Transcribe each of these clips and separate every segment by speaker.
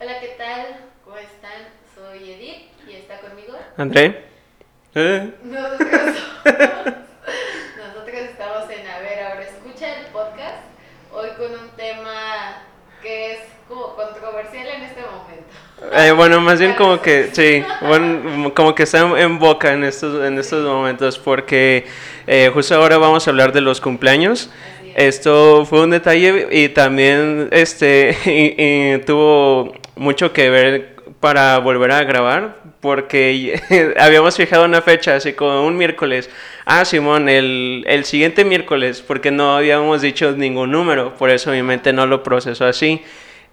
Speaker 1: Hola, ¿qué tal? ¿Cómo están? Soy Edith y está conmigo.
Speaker 2: André. ¿Eh?
Speaker 1: Nosotros, nosotros estamos en A ver, ahora escucha el podcast. Hoy con un tema que es como controversial en este momento.
Speaker 2: Eh, bueno, más bien como que, sí, bueno, como que está en boca en estos, en estos momentos porque eh, justo ahora vamos a hablar de los cumpleaños. Esto fue un detalle y también este y- y tuvo mucho que ver para volver a grabar porque habíamos fijado una fecha así como un miércoles. Ah, Simón, el, el siguiente miércoles porque no habíamos dicho ningún número, por eso mi mente no lo procesó así.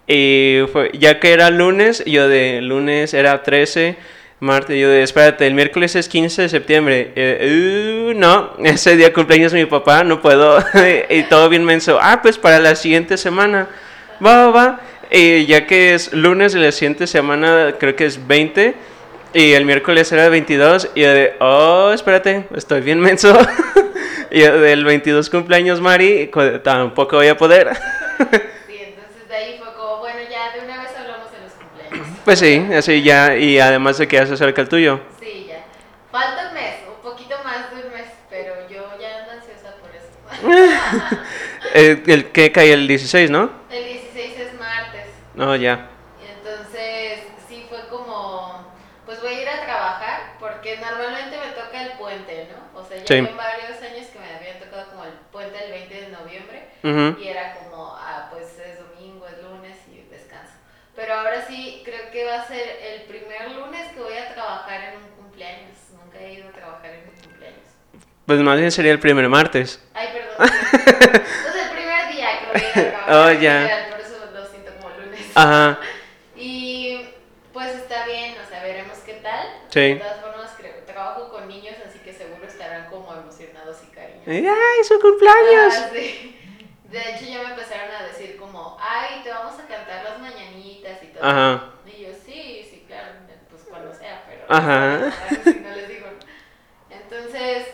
Speaker 2: Y fue, ya que era lunes, yo de lunes era 13, martes, yo de, espérate, el miércoles es 15 de septiembre. Eh, uh, no, ese día cumpleaños de mi papá, no puedo. y todo bien menso. Ah, pues para la siguiente semana. Va, va, va. Y ya que es lunes de la siguiente semana, creo que es 20. Y el miércoles era 22. Y yo de, oh, espérate, estoy bien menso. y del 22 cumpleaños, Mari, tampoco voy a poder.
Speaker 1: Sí, entonces de ahí fue como, bueno, ya de una vez hablamos de los cumpleaños.
Speaker 2: Pues sí, así ya, y además de que ya se acerca el tuyo.
Speaker 1: Sí, ya. Falta un mes, un poquito más de un mes, pero yo ya ando ansiosa por eso.
Speaker 2: Eh, el que cae el 16, ¿no?
Speaker 1: El 16 es martes.
Speaker 2: No, ya.
Speaker 1: Entonces sí fue como, pues voy a ir a trabajar porque normalmente me toca el puente, ¿no? O sea, ya
Speaker 2: Sí.
Speaker 1: varios años que me habían tocado como el puente el 20 de noviembre y era como, ah, pues es domingo, es lunes y descanso. Pero ahora sí creo que va a ser el primer lunes que voy a trabajar en un cumpleaños. Nunca he ido a trabajar en un cumpleaños.
Speaker 2: Pues más bien sería el primer martes.
Speaker 1: Ay, perdón. Entonces el primer día que voy a a trabajar.
Speaker 2: Oh, ya
Speaker 1: Por eso lo siento como lunes.
Speaker 2: Ajá,
Speaker 1: Y pues está bien, o sea, veremos qué tal.
Speaker 2: Sí.
Speaker 1: De todas formas, creo, trabajo con niños, así que seguro estarán como emocionados y cariñosos.
Speaker 2: ¡Ay, su cumpleaños!
Speaker 1: Ah, sí. De hecho, ya me empezaron a decir como, ay, te vamos a cantar las mañanitas y todo.
Speaker 2: Ajá.
Speaker 1: Y yo, sí, sí, claro, pues cuando sea, pero...
Speaker 2: Ajá.
Speaker 1: Si no les digo. Entonces,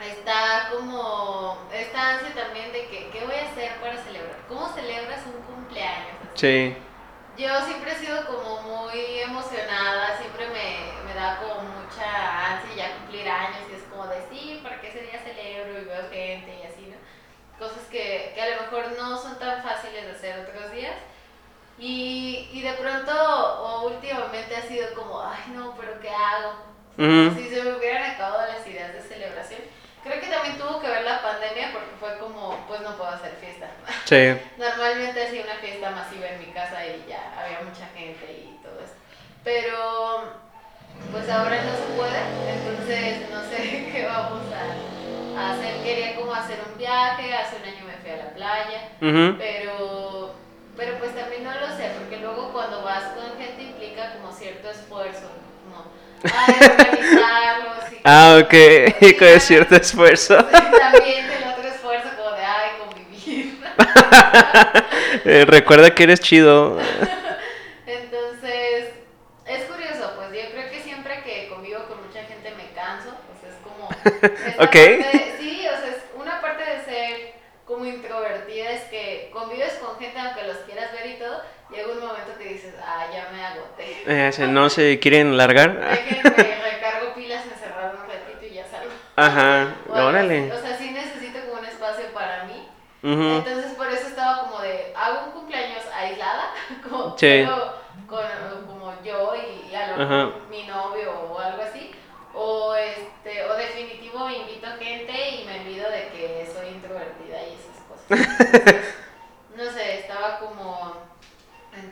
Speaker 1: está como esta ansia también de que, ¿qué voy a hacer para celebrar? ¿Cómo celebras un cumpleaños? Así.
Speaker 2: Sí.
Speaker 1: Yo siempre he sido como muy emocionada, siempre me, me da como mucha ansia ya cumplir años y es como de sí, porque ese día celebro y veo gente y así, ¿no? Cosas que, que a lo mejor no son tan fáciles de hacer otros días. Y, y de pronto o últimamente ha sido como, ay no, pero ¿qué hago? Si se me hubieran acabado las ideas de celebración. Creo que también tuvo que ver la pandemia porque fue como, pues no puedo hacer fiesta.
Speaker 2: Sí.
Speaker 1: Normalmente hacía una fiesta masiva en mi casa y ya había mucha gente y todo eso. Pero pues ahora no se puede, entonces no sé qué vamos a, a hacer. Quería como hacer un viaje, hace un año me fui a la playa, pero, pero pues también no lo sé, porque luego cuando vas con gente implica como cierto esfuerzo, como organizarlos. y
Speaker 2: Ah, ok,
Speaker 1: y
Speaker 2: con cierto esfuerzo.
Speaker 1: También el otro esfuerzo como de, ay, convivir.
Speaker 2: Eh, recuerda que eres chido.
Speaker 1: Entonces, es curioso, pues yo creo que siempre que convivo con mucha gente me canso, pues es como...
Speaker 2: Ok.
Speaker 1: parte- sí, o sea, es una parte de ser como introvertida es que convives con gente aunque los quieras ver y todo, llega un momento que dices, ah, ya me agoté.
Speaker 2: Eh, no se quieren largar.
Speaker 1: Déjenme, recargo pilas encerrado un ratito y ya salgo.
Speaker 2: Ajá,
Speaker 1: O algo
Speaker 2: órale.
Speaker 1: O sea, sí necesito como un espacio para mí.
Speaker 2: Ujú.
Speaker 1: Entonces por eso estaba como de, hago un cumpleaños aislada, como,
Speaker 2: Sí.
Speaker 1: con, como yo y, y a lo
Speaker 2: Ajá.
Speaker 1: mi novio o algo así. O, este, o definitivo invito gente y me olvido de que soy introvertida y esas cosas. Entonces, no sé, estaba como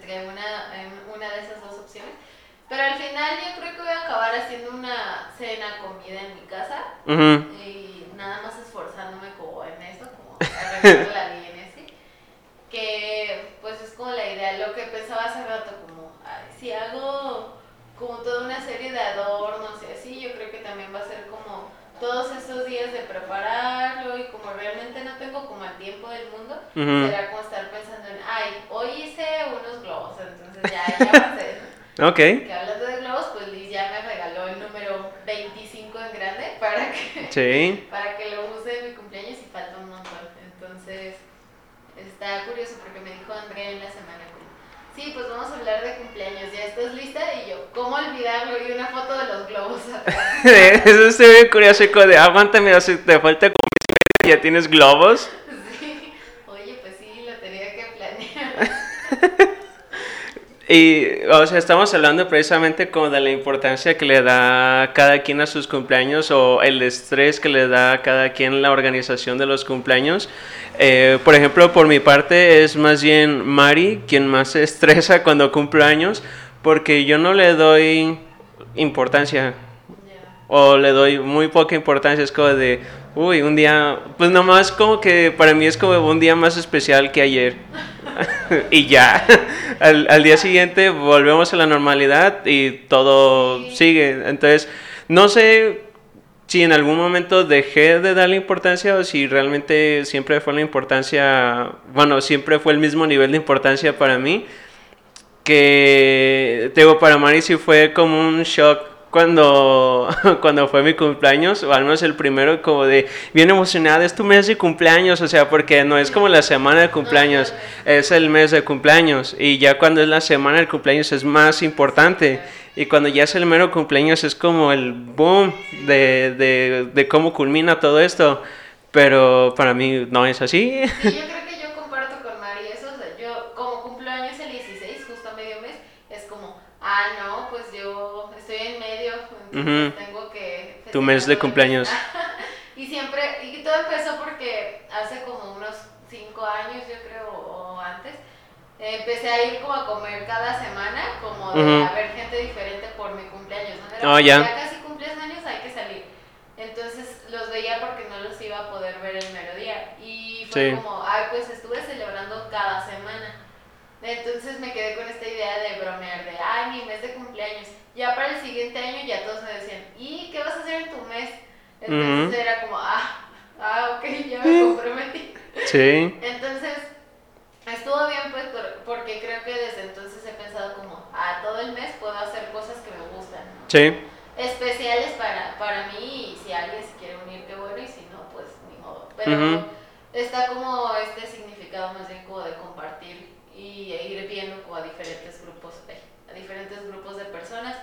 Speaker 1: entre una, en una de esas dos opciones. Pero al final yo creo que voy a acabar haciendo una cena comida en mi casa
Speaker 2: Ujú.
Speaker 1: y nada más esforzándome como en eso, como arreglarla bien así. Que pues es como la idea, lo que pensaba hace rato, como ay, si hago como toda una serie de adornos y así, yo creo que también va a ser como todos estos días de prepararlo y como realmente no tengo como el tiempo del mundo,
Speaker 2: Ujú.
Speaker 1: será como estar pensando en, ay, hoy hice unos globos, entonces ya, ya ¿no?
Speaker 2: Ok.
Speaker 1: Que hablando de globos, pues Liz ya me regaló el número 25 en grande para que,
Speaker 2: Sí.
Speaker 1: para que lo use en mi cumpleaños y falta un montón. Entonces, está curioso porque me dijo Andrea en la semana sí, pues vamos a hablar de cumpleaños, ¿ya estás lista? Y yo, ¿cómo olvidarlo? Y una foto de los globos atrás.
Speaker 2: Eso se ve curioso, de aguántame, te falta como ya tienes globos.
Speaker 1: Sí, oye, pues sí, lo tenía que planear.
Speaker 2: Y, o sea, estamos hablando precisamente como de la importancia que le da cada quien a sus cumpleaños o el estrés que le da a cada quien la organización de los cumpleaños. Eh, por ejemplo, por mi parte es más bien Mari quien más se estresa cuando cumple años porque yo no le doy importancia o le doy muy poca importancia. Es como de, uy, un día, pues nomás como que para mí es como un día más especial que ayer. y ya, al, al día siguiente volvemos a la normalidad y todo
Speaker 1: Sí.
Speaker 2: sigue. Entonces, no sé si en algún momento dejé de darle importancia o si realmente siempre fue la importancia, bueno, siempre fue el mismo nivel de importancia para mí que te digo, para Mari sí fue como un shock cuando, cuando fue mi cumpleaños, o al menos el primero, como de bien emocionada, es tu mes de cumpleaños, o sea, porque no es como la semana de cumpleaños, es el mes de cumpleaños, y ya cuando es la semana de cumpleaños es más importante, y cuando ya es el mero cumpleaños es como el boom de, de, de cómo culmina todo esto, pero para mí no es así
Speaker 1: yo comparto con Mari eso. o sea, yo, como cumplo años el 16, justo a medio mes, es como, ah, no, pues yo estoy en tengo que.
Speaker 2: Tu mes de cumpleaños.
Speaker 1: y siempre, y todo empezó porque hace como unos 5 años, yo creo, o antes, eh, empecé a ir como a comer cada semana, como de a ver gente diferente por mi cumpleaños. ¿no? Era
Speaker 2: Oh,
Speaker 1: como,
Speaker 2: ya.
Speaker 1: casi cumples años, hay que salir. Entonces los veía porque no los iba a poder ver el mero día. Y fue
Speaker 2: Sí.
Speaker 1: como, ay, pues estuve celebrando cada semana. Entonces me quedé con esta idea de bromear, de, ay, mi mes de cumpleaños. Ya para el siguiente año ya todos me decían, ¿y qué vas a hacer en tu mes? Entonces era como, ah, ah, ok, ya me comprometí.
Speaker 2: Sí,
Speaker 1: Entonces, estuvo bien pues por- porque creo que desde entonces he pensado como, ah, todo el mes puedo hacer cosas que me gustan, ¿no?
Speaker 2: sí,
Speaker 1: especiales para, para mí y si alguien se quiere unir, qué bueno, y si no, pues ni modo. Pero está como este significado más bien como de compartir y e ir viendo como a diferentes grupos, a diferentes grupos de personas.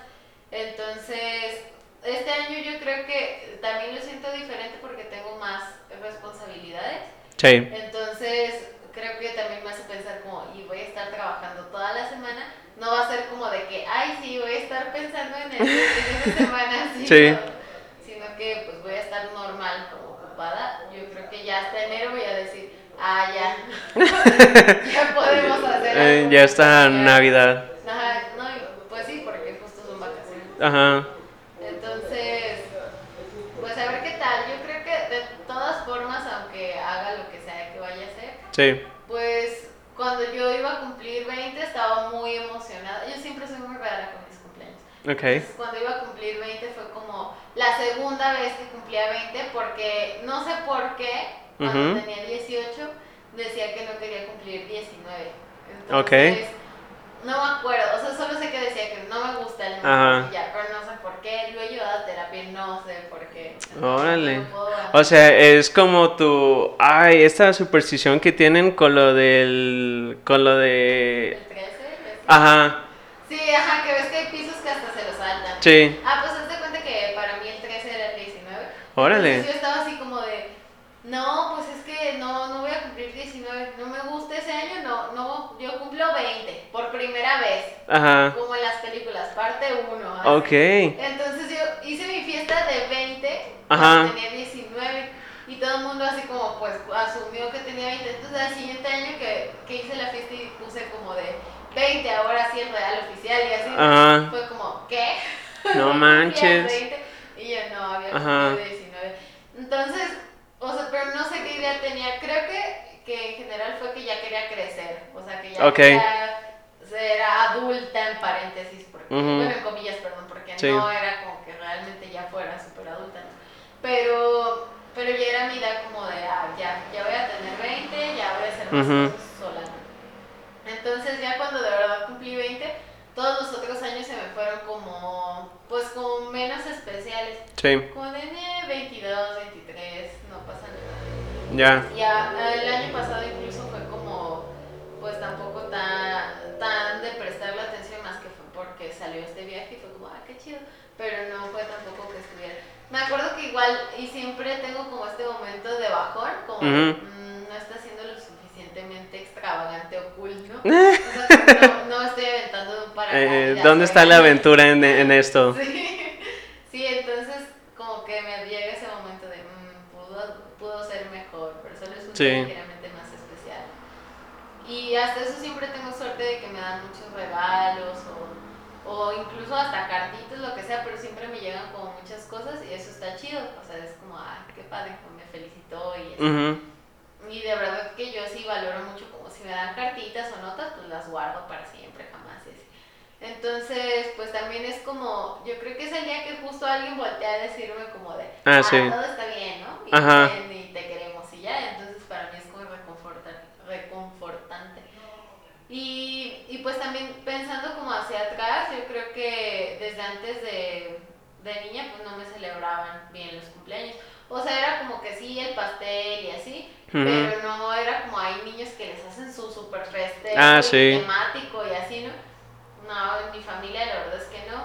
Speaker 1: Entonces, este año yo creo que también lo siento diferente porque tengo más responsabilidades.
Speaker 2: sí.
Speaker 1: Entonces, creo que también me hace pensar como, y voy a estar trabajando toda la semana, no va a ser como de que, ay, sí, voy a estar pensando en el fin de semana, sino,
Speaker 2: Sí.
Speaker 1: sino que pues voy a estar normal, como ocupada. Yo creo que ya hasta enero voy a decir, ah, ya, ya podemos hacer
Speaker 2: Eh, ya está
Speaker 1: familiar".
Speaker 2: Navidad.
Speaker 1: Ajá, no, y pues sí, porque justo son vacaciones.
Speaker 2: Ajá.
Speaker 1: Entonces, pues a ver qué tal. Yo creo que de todas formas, aunque haga lo que sea que vaya a hacer,
Speaker 2: Sí.
Speaker 1: pues cuando yo iba a cumplir 20 estaba muy emocionada. Yo siempre soy muy rara con mis cumpleaños.
Speaker 2: Ok.
Speaker 1: Entonces, cuando iba a cumplir 20 fue como la segunda vez que cumplía 20 porque no sé por qué, cuando
Speaker 2: Ujú.
Speaker 1: tenía 18 decía que no quería cumplir 19.
Speaker 2: Ok.
Speaker 1: Entonces, no me acuerdo, o sea, solo sé que decía que no me gusta el
Speaker 2: Ajá.
Speaker 1: número y ya, pero no sé por qué. Lo he llevado a terapia y no sé por qué. Entonces,
Speaker 2: Órale. O sea, es como tu... Ay, esta superstición que tienen con lo del... Con lo
Speaker 1: ¿El
Speaker 2: de...
Speaker 1: 13? ¿ves?
Speaker 2: Ajá.
Speaker 1: Sí, ajá, que ves que hay pisos que hasta se los saltan.
Speaker 2: Sí.
Speaker 1: Ah, pues haz de cuenta que para mí el 13 era el 19.
Speaker 2: Órale.
Speaker 1: Entonces yo estaba así como de, no, pues es que no, no voy a cumplir 19, no me gusta ese año, no, no, yo cumplo 20 por primera vez,
Speaker 2: Ajá.
Speaker 1: como en las películas, parte 1.
Speaker 2: Ok.
Speaker 1: Entonces yo hice mi fiesta de 20
Speaker 2: Ajá.
Speaker 1: tenía 19 y todo el mundo así como pues asumió que tenía 20. Entonces al siguiente año que, que hice la fiesta y puse como de 20, ahora sí el real oficial y así,
Speaker 2: Ajá.
Speaker 1: fue como, ¿qué?
Speaker 2: No manches.
Speaker 1: 20, y yo no, había
Speaker 2: Ajá.
Speaker 1: cumplido 19. Entonces, o sea, pero no sé qué idea tenía. Creo que, que en general fue que ya quería crecer. O sea, que ya
Speaker 2: Ok.
Speaker 1: quería ser adulta, en paréntesis. Porque. Bueno, en comillas, perdón, porque
Speaker 2: Sí.
Speaker 1: no era como que realmente ya fuera súper adulta. Pero, pero ya era mi edad como de, ah, ya, ya voy a tener 20, ya voy a hacer más
Speaker 2: Ujú.
Speaker 1: cosas sola. Entonces, ya cuando de verdad cumplí 20, todos los otros años se me fueron como, pues como menos especiales.
Speaker 2: Sí.
Speaker 1: Como de eh, 22, 23, no pasa nada.
Speaker 2: Ya.
Speaker 1: Ya el año pasado incluso fue como, pues tampoco tan, tan de salió este viaje y fue como, ah, qué chido, pero no fue tampoco que estuviera. Me acuerdo que igual, y siempre tengo como este momento de bajón, como mm, no está siendo lo suficientemente extravagante o cool, ¿no? O sea, como no, no estoy aventando de un
Speaker 2: Eh. ¿Dónde está la aventura en, en esto?
Speaker 1: Sí, sí, entonces como que me llega ese momento de mm, pudo, pudo ser mejor, pero solo es un
Speaker 2: Sí.
Speaker 1: ligeramente más especial. Y hasta eso siempre tengo suerte de que me dan muchos regalos o, o incluso hasta cartitas, lo que sea, pero siempre me llegan como cosas y eso está chido. O sea, es como, ah, qué padre, me felicitó y así.
Speaker 2: Ujú.
Speaker 1: Y de verdad que yo sí valoro mucho como si me dan cartitas o notas, pues las guardo para siempre, jamás. Entonces, pues también es como, yo creo que es el día que justo alguien voltea a decirme como de,
Speaker 2: Ah, sí.
Speaker 1: todo está bien, ¿no? Y,
Speaker 2: Ajá.
Speaker 1: bien, y te queremos y ya, entonces para mí es como reconforta- reconfortante. Y, y pues también pensando como hacia atrás, yo creo que desde antes de, de niña pues no me celebraban bien los cumpleaños. O sea, era como que sí, el pastel y así, pero no era como hay niños que les hacen su super festejo
Speaker 2: Ah, sí.
Speaker 1: temático y así, ¿no? No, en mi familia la verdad es que no.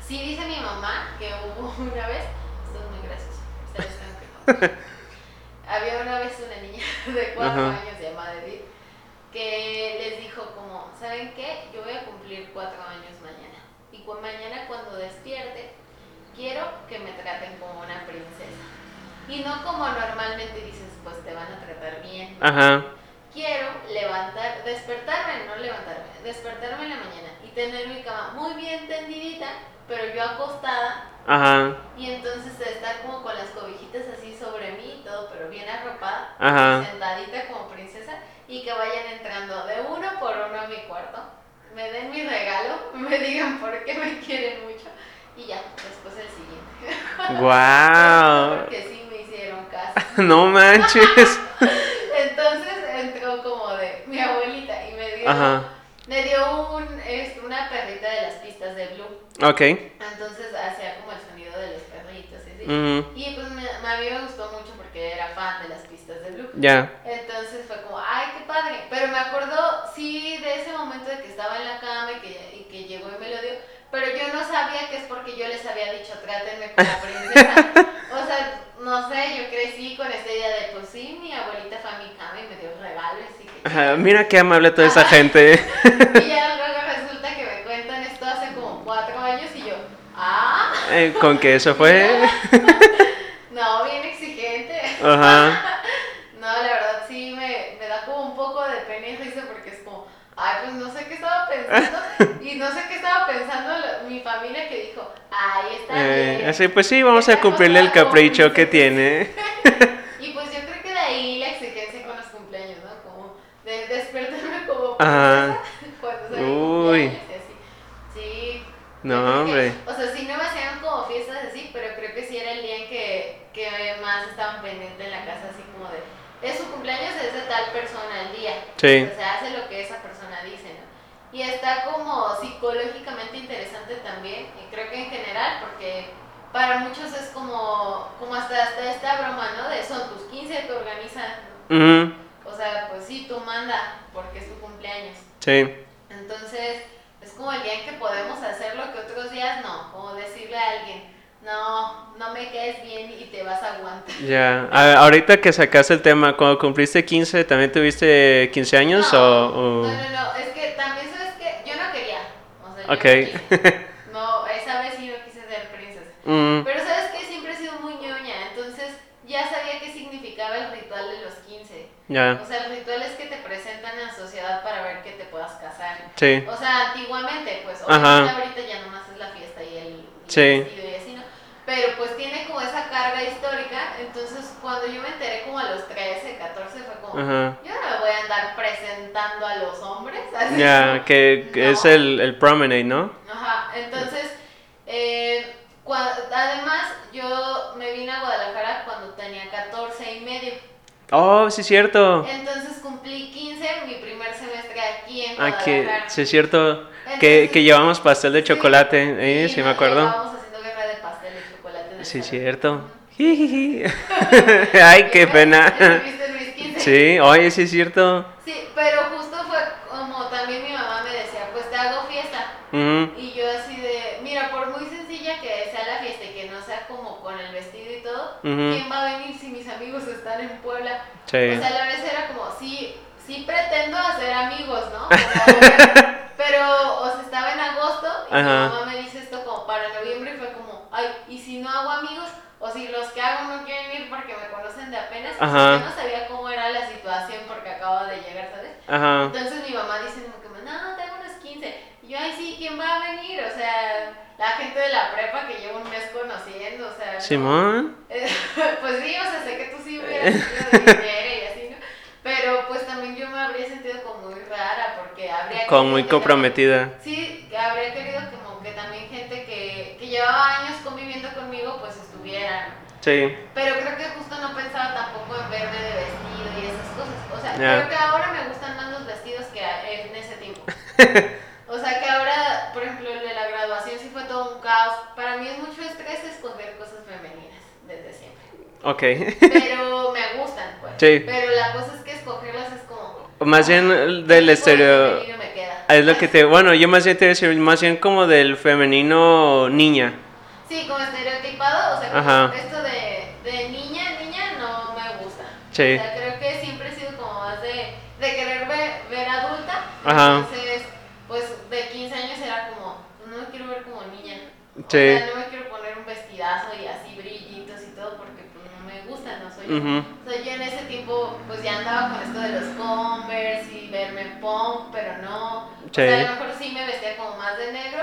Speaker 1: Sí dice mi mamá que hubo una vez, esto es muy gracioso, ustedes saben que no. Había una vez una niña de cuatro
Speaker 2: Ajá.
Speaker 1: años llamada Edith que les dijo como, ¿saben qué? Yo voy a cumplir cuatro años mañana. Y mañana cuando despierte, quiero que me traten como una princesa. Y no como normalmente dices, pues te van a tratar bien.
Speaker 2: Ajá.
Speaker 1: Quiero levantar, despertarme, no levantarme, despertarme en la mañana y tener mi cama muy bien tendidita, pero yo acostada
Speaker 2: Ajá.
Speaker 1: y entonces estar como con las cobijitas así sobre mí y todo, pero bien arropada,
Speaker 2: Ajá.
Speaker 1: sentadita como princesa y que vayan entrando de uno por uno a mi cuarto, me den mi regalo, me digan por qué me quieren mucho y ya, después el
Speaker 2: Wow.
Speaker 1: Porque sí me hicieron caso.
Speaker 2: No manches.
Speaker 1: Entonces entró como de mi abuelita y me dio,
Speaker 2: Ajá.
Speaker 1: me dio un, este, una perrita de las pistas de Blue.
Speaker 2: Ok.
Speaker 1: Entonces hacía como el sonido de los perritos y así.
Speaker 2: Ujú.
Speaker 1: Y pues me, a mí me gustó mucho porque era fan de las pistas de Blue.
Speaker 2: Ya.
Speaker 1: Entonces fue como, ay, qué padre. Pero me acuerdo, sí, de ese momento de que estaba en la cama y que, y que llegó y me lo dio. Pero yo no sabía que es porque yo les había dicho, trátenme como princesa. o sea, no sé, yo crecí con esta idea de, pues sí, mi abuelita fue a mi cama y me dio regalos y que
Speaker 2: Ajá, Mira qué amable toda esa gente.
Speaker 1: Y ya luego resulta que me cuentan esto hace como cuatro años y yo, ah,
Speaker 2: Eh, Con que eso fue.
Speaker 1: no, bien exigente.
Speaker 2: Ajá.
Speaker 1: No, la verdad sí me, me da como un poco de pena y risa porque es como, ay, pues no sé qué estaba pensando. Y no sé qué estaba pensando la- mi familia que dijo, ay, está
Speaker 2: Eh,
Speaker 1: bien.
Speaker 2: Así pues sí, vamos a cumplirle el capricho que tiene.
Speaker 1: Y pues yo creo que de ahí la exigencia con los cumpleaños, ¿no? Como de despertarme como
Speaker 2: Ajá.
Speaker 1: cuando
Speaker 2: Uy.
Speaker 1: cumpleaños y así. Sí.
Speaker 2: No,
Speaker 1: creo que-
Speaker 2: hombre.
Speaker 1: o sea, sí no me hacían como fiestas así, pero creo que sí era el día en que, que más estaban pendientes en la casa, así como de, es su cumpleaños, es de tal persona el día.
Speaker 2: Sí.
Speaker 1: O sea, hace lo que esa persona dice, ¿no? Y está como psicológicamente interesante también, y creo que en general, porque para muchos es como, como hasta, hasta esta broma, ¿no? De son tus 15 que organizan.
Speaker 2: Ujú,
Speaker 1: O sea, pues sí, tú manda, porque es tu cumpleaños.
Speaker 2: Sí.
Speaker 1: Entonces, es como el día en que podemos hacerlo que otros días no. Como decirle a alguien, no, no me caes bien y te vas a aguantar.
Speaker 2: Ya. A- ahorita que sacaste el tema, cuando cumpliste 15, ¿también tuviste 15 años
Speaker 1: no,
Speaker 2: o...? o-
Speaker 1: no, no, no, es que también sabes que yo no quería. O sea, yo
Speaker 2: Ok.
Speaker 1: no quise. No, esa vez sí no quise ser princesa.
Speaker 2: Mm,
Speaker 1: Pero sabes que siempre he sido muy ñoña, entonces ya sabía qué significaba el ritual de los 15.
Speaker 2: ya.
Speaker 1: O sea, el ritual es que te presentan en la sociedad para ver que te puedas casar.
Speaker 2: Sí.
Speaker 1: O sea, antiguamente, pues, obviamente ahorita ya nomás es la fiesta y el, y el
Speaker 2: Sí.
Speaker 1: vestido y así, ¿no? Pero pues tiene como esa carga histórica, entonces cuando yo me enteré como a los 13, 14, fue como,
Speaker 2: Ajá.
Speaker 1: yo no me voy a andar presentando a los hombres.
Speaker 2: Ya,
Speaker 1: como,
Speaker 2: que, que es
Speaker 1: no.
Speaker 2: el, el promenade, ¿no?
Speaker 1: Ajá, entonces, eh, cua- además yo me vine a Guadalajara cuando tenía 14 y medio.
Speaker 2: Oh, sí es cierto.
Speaker 1: Entonces cumplí 15, mi primer semestre aquí en
Speaker 2: Aquí,
Speaker 1: Guadalajara.
Speaker 2: sí es cierto. Que,
Speaker 1: Entonces-
Speaker 2: que llevamos pastel de
Speaker 1: Sí,
Speaker 2: chocolate, eh, sí, me
Speaker 1: nos
Speaker 2: acuerdo.
Speaker 1: llevábamos haciendo guerra de pastel de chocolate. de
Speaker 2: Sí, es cierto. Ay, qué pena.
Speaker 1: ¿Estuviste en mis 15?
Speaker 2: Sí, oye, sí es cierto.
Speaker 1: Sí, pero justo fue como también mi mamá me decía, pues te hago fiesta fiesta.
Speaker 2: Ujú,
Speaker 1: Y yo así de, mira, por muy sencilla que sea la fiesta y que no sea como con el todo,
Speaker 2: Ujú.
Speaker 1: ¿quién va a venir si mis amigos están en Puebla?
Speaker 2: Sí.
Speaker 1: O sea, a la vez era como, sí, sí pretendo hacer amigos, ¿no? Pero, o sea, estaba en agosto y mi mamá me dice esto como para noviembre y fue como, ay, ¿y si no hago amigos? O si los que hago no quieren ir porque me conocen de apenas.
Speaker 2: Ajá.
Speaker 1: yo no sabía cómo era la situación porque acabo de llegar, ¿sabes?
Speaker 2: Ajá.
Speaker 1: Entonces mi mamá dice como que, no, tengo unos 15. Y yo, ay, sí, ¿quién va a venir? O sea, la gente de la prepa que llevo un mes conociendo, o sea. ¿no?
Speaker 2: Simón.
Speaker 1: Eh, pues sí, o sea, sé que tú sí hubieras sido de dinero y así, ¿no? Pero pues también yo me habría sentido como muy rara porque habría...
Speaker 2: Como muy comprometida.
Speaker 1: también- sí, que habría querido como que también gente que, que llevaba años conviviendo conmigo pues estuviera, ¿no?
Speaker 2: Sí.
Speaker 1: Pero creo que justo no pensaba tampoco en verme de vestido y esas cosas. O sea, creo que ahora me gustan más los vestidos que en ese tiempo. O sea, que ahora, por ejemplo, el de la graduación sí fue todo un caos. Para mí es mucho estrés escoger cosas femeninas desde siempre.
Speaker 2: Ok.
Speaker 1: Pero me gustan, pues.
Speaker 2: Sí.
Speaker 1: Pero la cosa es que escogerlas es como...
Speaker 2: Más bien
Speaker 1: ¿qué
Speaker 2: del
Speaker 1: de
Speaker 2: estereo.
Speaker 1: me queda?
Speaker 2: Es lo que te. Bueno, yo más bien te voy a decir, más bien como del femenino niña.
Speaker 1: Sí, como estereotipado, o sea,
Speaker 2: Ajá.
Speaker 1: esto de, de niña, niña no me gusta.
Speaker 2: Sí.
Speaker 1: O sea, creo que siempre he sido como más de, de querer ver, ver adulta.
Speaker 2: Ajá.
Speaker 1: Entonces, pues de 15 años era como, no me quiero ver como niña. O
Speaker 2: Sí.
Speaker 1: sea, no me quiero poner un vestidazo y así brillitos y todo porque pues no me gusta, no soy yo.
Speaker 2: Ujú.
Speaker 1: O sea, yo en ese tiempo pues ya andaba con esto de los Converse y verme punk, pero no. O
Speaker 2: Sí.
Speaker 1: sea, a lo mejor sí me vestía como más de negro,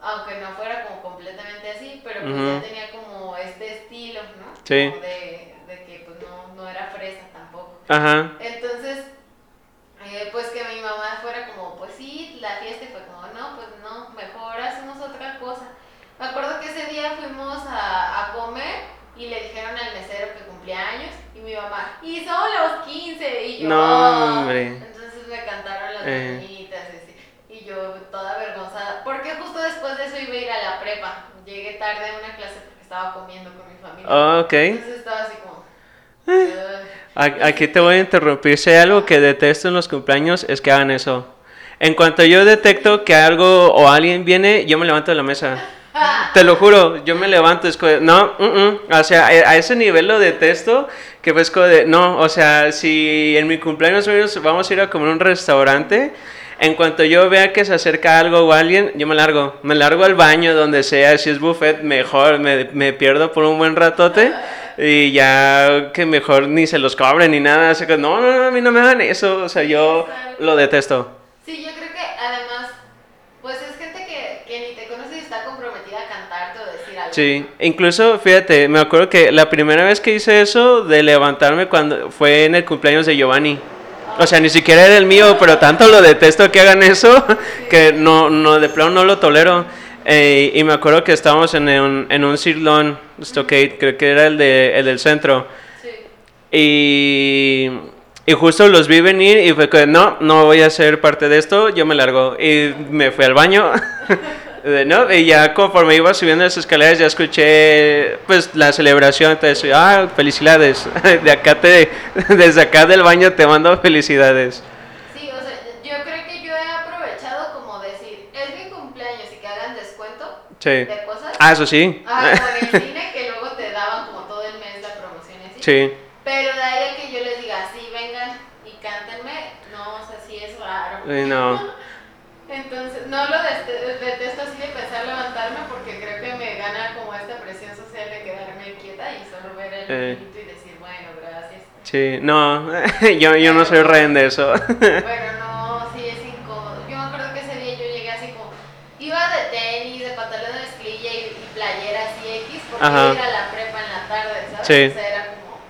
Speaker 1: aunque no fuera como completamente así, pero pues
Speaker 2: Ujú.
Speaker 1: ya tenía como este estilo, ¿no?
Speaker 2: Sí.
Speaker 1: Como de, de que pues no, no era fresa tampoco.
Speaker 2: Ajá.
Speaker 1: Entonces, eh, pues que mi mamá fuera como, pues sí, la fiesta y fue como, no, pues no, mejor hacemos otra cosa. Me acuerdo que ese día fuimos a, a comer y le dijeron al mesero que cumplía años y mi mamá, y son los 15 y yo,
Speaker 2: No,
Speaker 1: "Ah".
Speaker 2: hombre.
Speaker 1: entonces me cantaron las
Speaker 2: Eh.
Speaker 1: mañanitas y, y yo toda avergonzada, porque justo después de eso iba a ir a la prepa, llegué tarde a una clase porque estaba comiendo con mi familia.
Speaker 2: Oh, ok.
Speaker 1: Entonces estaba así como...
Speaker 2: A- Aquí te voy a interrumpir. Si hay algo que detesto en los cumpleaños es que hagan eso. En cuanto yo detecto que algo o alguien viene, yo me levanto de la mesa. Te lo juro, yo me levanto. Es no, mm, mm. o sea, a a ese nivel lo detesto que pues de, no, o sea, si en mi cumpleaños vamos- a ir a comer un restaurante, en cuanto yo vea que se acerca algo o alguien, yo me largo. Me largo al baño, donde sea, si es buffet, mejor, me, me pierdo por un buen ratote. Y ya que mejor ni se los cobren ni nada. No, no, no, a mí no me hagan eso. O sea, yo lo detesto.
Speaker 1: Sí, yo creo que además, pues es gente que, que ni te conoce y está comprometida a cantarte o decir algo.
Speaker 2: Sí, incluso, fíjate, me acuerdo que la primera vez que hice eso de levantarme cuando fue en el cumpleaños de Giovanni. O sea, ni siquiera era el mío, pero tanto lo detesto que hagan eso que no, no de plano no lo tolero. Eh, y me acuerdo que estábamos en un, en un sirloin, Stockade, creo que era el, de, el del centro.
Speaker 1: Sí.
Speaker 2: Y, y justo los vi venir y fue que no, no voy a ser parte de esto, yo me largo. Y me fui al baño. ¿no? Y ya conforme iba subiendo las escaleras ya escuché pues la celebración, entonces, ah, felicidades. De acá te, desde acá del baño te mando felicidades.
Speaker 1: Sí, o sea, yo creo que yo he aprovechado como decir, es mi cumpleaños y que hagan descuento
Speaker 2: Sí.
Speaker 1: de cosas.
Speaker 2: Ah, eso sí.
Speaker 1: Ah, en el cine que luego te daban como todo el mes la promoción así.
Speaker 2: Sí.
Speaker 1: Pero de ahí a que yo les diga, sí, vengan y cántenme, no, o sea, sí es raro.
Speaker 2: Sí, no.
Speaker 1: Entonces, no lo detesto así de pensar levantarme porque creo que me gana como esta presión social de quedarme quieta y solo ver el
Speaker 2: Eh.
Speaker 1: y decir, bueno, gracias.
Speaker 2: Sí, no, yo, yo no soy rehén de eso.
Speaker 1: Bueno, no, sí es incómodo. Yo me acuerdo que ese día yo llegué así como, iba de tenis, de pantalón de mezclilla y, y playera así X porque
Speaker 2: Ajá.
Speaker 1: iba a ir a la prepa en la tarde, ¿sabes?
Speaker 2: Sí.
Speaker 1: O sea, era como,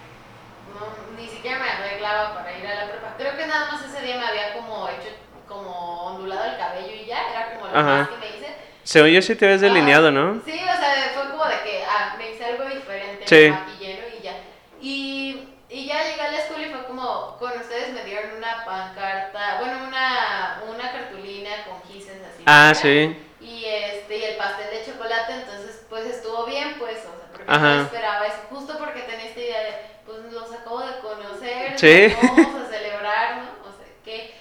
Speaker 1: no, ni siquiera me arreglaba para ir a la prepa. Creo que nada más ese día me había como hecho, como ondulado el cabello y lo
Speaker 2: Ajá.
Speaker 1: que me hice.
Speaker 2: Según yo sí te ves delineado, ¿no?
Speaker 1: Sí, o sea, fue como de que ah, me hice algo diferente,
Speaker 2: Sí.
Speaker 1: ¿no? y ya. Y, y ya llegué a la escuela y fue como, con ustedes me dieron una pancarta, bueno, una, una cartulina con gises así.
Speaker 2: Ah, sí.
Speaker 1: Y, este, y el pastel de chocolate, entonces pues estuvo bien, pues, o sea, porque
Speaker 2: Ajá.
Speaker 1: yo esperaba eso, justo porque tenía esta idea de, pues los acabo de conocer,
Speaker 2: Sí
Speaker 1: a celebrar, ¿no? O sea, que...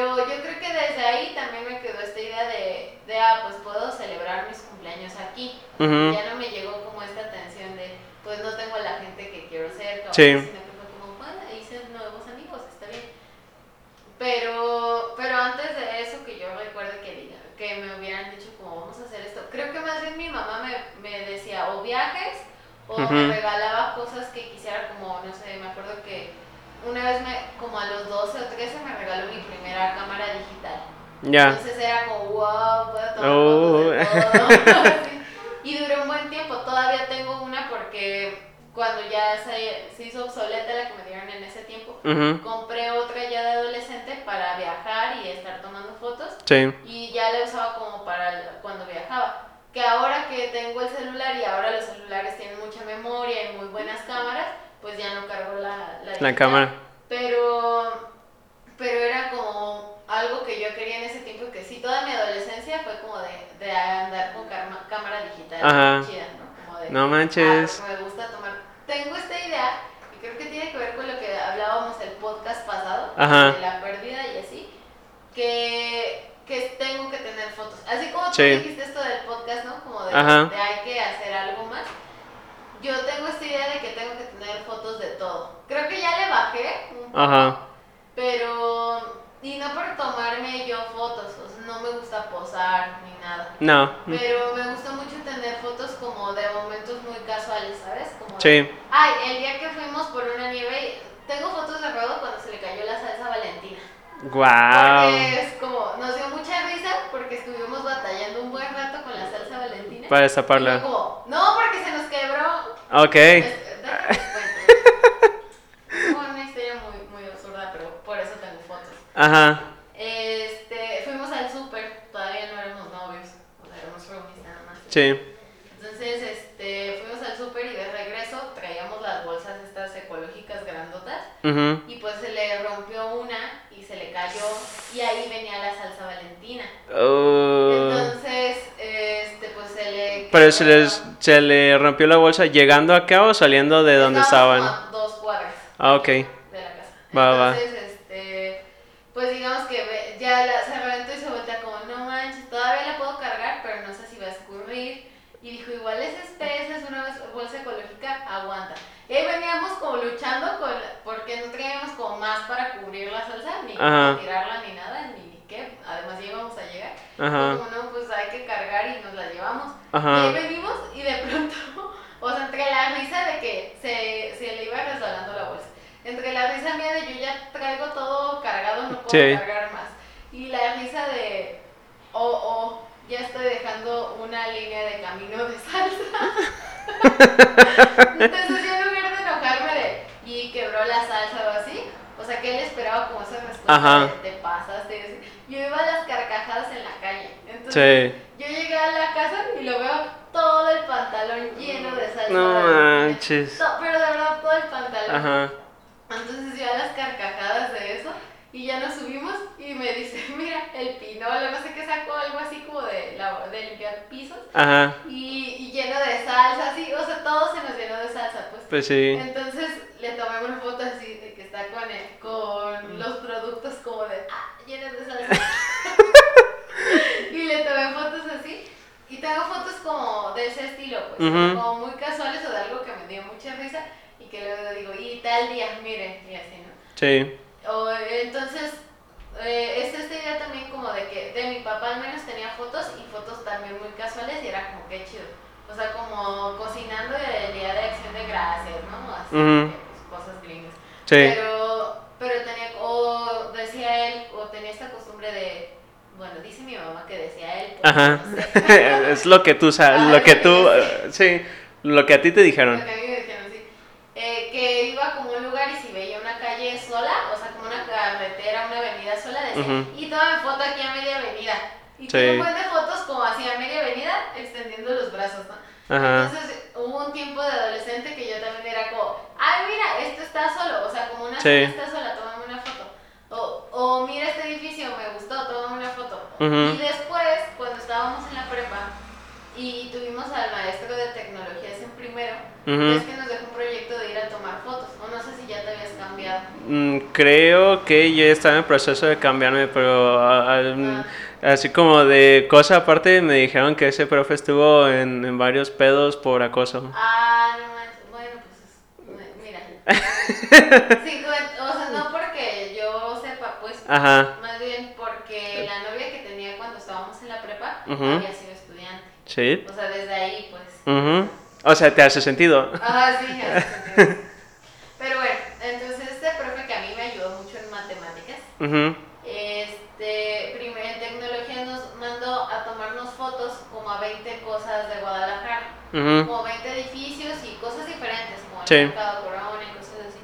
Speaker 1: Pero yo creo que desde ahí también me quedó esta idea de, de, ah, pues puedo celebrar mis cumpleaños aquí.
Speaker 2: Ujú.
Speaker 1: Ya no me llegó como esta tensión de, pues no tengo la gente que quiero o
Speaker 2: Sí.
Speaker 1: sino que fue como, bueno, hice nuevos amigos, está bien. Pero, pero antes de eso, que yo recuerde que, que me hubieran dicho como, vamos a hacer esto, creo que más bien mi mamá me, me decía, o viajes, o
Speaker 2: Ujú.
Speaker 1: me regalaba cosas que quisiera, como, no sé, me acuerdo que una vez, me, como a los 12 o 13, me regaló mi primera cámara digital.
Speaker 2: Ya.
Speaker 1: Entonces era como, wow, puedo tomar
Speaker 2: Oh.
Speaker 1: de todo. Sí. Y duró un buen tiempo. Todavía tengo una porque cuando ya se, se hizo obsoleta la que me dieron en ese tiempo,
Speaker 2: Ujú.
Speaker 1: compré otra ya de adolescente para viajar y estar tomando fotos.
Speaker 2: Sí.
Speaker 1: Y ya la usaba como para cuando viajaba. Que ahora que tengo el celular y ahora los celulares tienen mucha memoria y muy buenas cámaras, pues ya no cargo la, la,
Speaker 2: cámara.
Speaker 1: Pero, pero era como algo que yo quería en ese tiempo, que sí, toda mi adolescencia fue como de, de andar con carma- cámara digital
Speaker 2: Ajá.
Speaker 1: chida, ¿no? Como de,
Speaker 2: No manches.
Speaker 1: ah, me gusta tomar. Tengo esta idea, y creo que tiene que ver con lo que hablábamos el podcast pasado,
Speaker 2: Ajá.
Speaker 1: de la pérdida y así, que, que tengo que tener fotos. Así como tú
Speaker 2: Sí.
Speaker 1: dijiste esto del podcast, ¿no? Como de, de hay que hacer algo más. Yo tengo esta idea de que tengo que tener fotos de todo. Creo que ya le bajé un poco,
Speaker 2: Ajá.
Speaker 1: pero... Y no por tomarme yo fotos, o sea, no me gusta posar ni nada.
Speaker 2: No.
Speaker 1: Pero me gusta mucho tener fotos como de momentos muy casuales, ¿sabes? Como de,
Speaker 2: Sí.
Speaker 1: Ay, el día que fuimos por una nieve, tengo fotos de Rodo cuando se le cayó la salsa valentina.
Speaker 2: Wow.
Speaker 1: Porque es como, nos dio mucha risa porque estuvimos batallando un buen rato con la salsa valentina.
Speaker 2: Para destaparla.
Speaker 1: como, no, porque se nos quebró.
Speaker 2: Ok.
Speaker 1: Es- déjame te cuento. Es como una historia muy, muy absurda, pero por eso tengo fotos.
Speaker 2: Ajá.
Speaker 1: Este, fuimos al súper, todavía no éramos novios, o sea, éramos roomies nada más.
Speaker 2: Sí.
Speaker 1: Entonces, este, fuimos al súper y de regreso traíamos las bolsas estas ecológicas grandotas
Speaker 2: Ujú.
Speaker 1: y pues se le rompió una y se le cayó y ahí venía la salsa valentina.
Speaker 2: Oh.
Speaker 1: Entonces, este, pues se le...
Speaker 2: Pero se les se le rompió la bolsa llegando acá o saliendo de donde estaban.
Speaker 1: a dos cuadras
Speaker 2: Ah, ok.
Speaker 1: de la casa.
Speaker 2: Va, va.
Speaker 1: Entonces, pues digamos que ve- ya la, se reventó y se voltea como, no manches, todavía la puedo cargar, pero no sé si va a escurrir. Y dijo, igual es espesa, es una bolsa ecológica, aguanta. Y ahí veníamos como luchando con, porque más para cubrir la salsa, ni
Speaker 2: Ajá.
Speaker 1: tirarla ni nada, ni, ni qué. Además ya íbamos a llegar.
Speaker 2: Ajá.
Speaker 1: Y como no, pues hay que cargar y nos la llevamos. Y
Speaker 2: Ajá.
Speaker 1: ahí venimos y de pronto, o sea, entre la risa de que se, se le iba resbalando la bolsa, entre la risa mía de yo ya traigo todo cargado, no puedo
Speaker 2: Sí.
Speaker 1: cargar más, y la risa de, oh, oh, ya estoy dejando una línea de camino de salsa. Entonces yo en lugar de enojarme de, y quebró la salsa sea, que él esperaba como esa respuesta de, te pasaste, yo iba a las carcajadas en la calle. Entonces,
Speaker 2: Sí.
Speaker 1: yo llegué a la casa y lo veo todo el pantalón lleno de salsa.
Speaker 2: No manches.
Speaker 1: Pero de verdad todo el pantalón.
Speaker 2: Ajá.
Speaker 1: Entonces yo a las carcajadas de eso y ya nos subimos y me dice, mira, el pinolo, no sé qué sacó, algo así como de, la- de limpiar pisos
Speaker 2: Ajá.
Speaker 1: y, y lleno de salsa, así, o sea, todo se nos llenó de salsa, pues.
Speaker 2: Pues sí.
Speaker 1: Entonces le tomé una foto así de que está con, el- con los productos como de, ah, llenos de salsa. y le tomé fotos así. Y tengo fotos como de ese estilo, pues, como muy casuales o de algo que me dio mucha risa y que luego digo, y tal día, miren, y así, ¿no?
Speaker 2: Sí.
Speaker 1: O, entonces, eh, es esta idea también como de mi papá al menos tenía fotos y fotos también muy casuales y era como que chido. O sea, como cocinando el día de acción de gracias, ¿no? Así,
Speaker 2: Ujú.
Speaker 1: que, pues, cosas gringas.
Speaker 2: Sí.
Speaker 1: Pero, pero tenía, o decía él, o tenía esta costumbre de, bueno, dice mi mamá que decía él. pues,
Speaker 2: Ajá.
Speaker 1: no sé.
Speaker 2: es lo que tú sabes,
Speaker 1: Ah,
Speaker 2: lo que tú, sí, lo que a ti te dijeron.
Speaker 1: Lo que a mí me dijeron, sí. Eh, que iba como a un lugar y si veía una calle sola, o sea, como una carretera, una avenida sola, decía,
Speaker 2: Ujú.
Speaker 1: y tómame foto aquí a media Y
Speaker 2: Sí.
Speaker 1: tuve un buen de fotos como así a media avenida, extendiendo los brazos, ¿no?
Speaker 2: Ajá.
Speaker 1: Entonces hubo un tiempo de adolescente que yo también era como, ay, mira, esto está solo, o sea, como una
Speaker 2: Sí.
Speaker 1: está sola, tómame una foto. O, o mira este edificio, me gustó, tómame una foto.
Speaker 2: Ujú.
Speaker 1: Y después, cuando estábamos en la prepa y tuvimos al maestro de tecnologías en primero,
Speaker 2: Ujú.
Speaker 1: es que nos dejó un proyecto de ir a tomar fotos. O no sé si ya te habías cambiado.
Speaker 2: Mm, creo que ya estaba en proceso de cambiarme, pero al- así como de cosa aparte me dijeron que ese profe estuvo en, en varios pedos por acoso.
Speaker 1: Ah, no. Bueno, pues es- mira. Sí, o sea, no porque yo sepa, pues.
Speaker 2: Ajá,
Speaker 1: Más bien porque la novia que tenía cuando estábamos en la prepa había sido estudiante.
Speaker 2: sí.
Speaker 1: O sea, desde ahí, pues.
Speaker 2: Ujú. O sea, te hace sentido.
Speaker 1: Ajá, sí, hace sentido. Pero bueno, entonces este profe que a mí me ayudó mucho en matemáticas, este, primero en tecnología nos mandó a tomarnos fotos como a 20 cosas de Guadalajara,
Speaker 2: ujú.
Speaker 1: como 20 edificios y cosas diferentes, como
Speaker 2: Sí.
Speaker 1: mercado Corona y cosas así.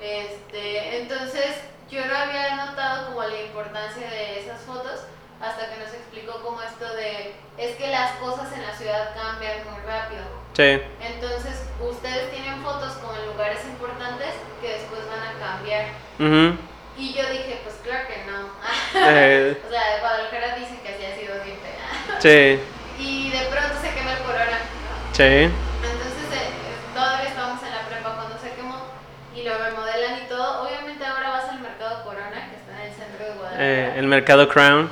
Speaker 1: Este, entonces yo no había notado como la importancia de esas fotos hasta que nos explicó como esto de, es que las cosas en la ciudad cambian muy rápido.
Speaker 2: Sí.
Speaker 1: Entonces, ustedes tienen fotos como en lugares importantes que después van a cambiar.
Speaker 2: Ujú.
Speaker 1: Y yo dije, pues claro que no.
Speaker 2: Eh,
Speaker 1: o sea, Guadalajara dicen que así ha sido siempre.
Speaker 2: sí,
Speaker 1: y de pronto se quema el corona. ¿no?
Speaker 2: sí.
Speaker 1: Entonces, eh, todavía estábamos en la prepa cuando se quemó y lo remodelan y todo. Obviamente ahora vas al mercado Corona, que está en el centro de Guadalajara.
Speaker 2: Eh, el mercado Crown.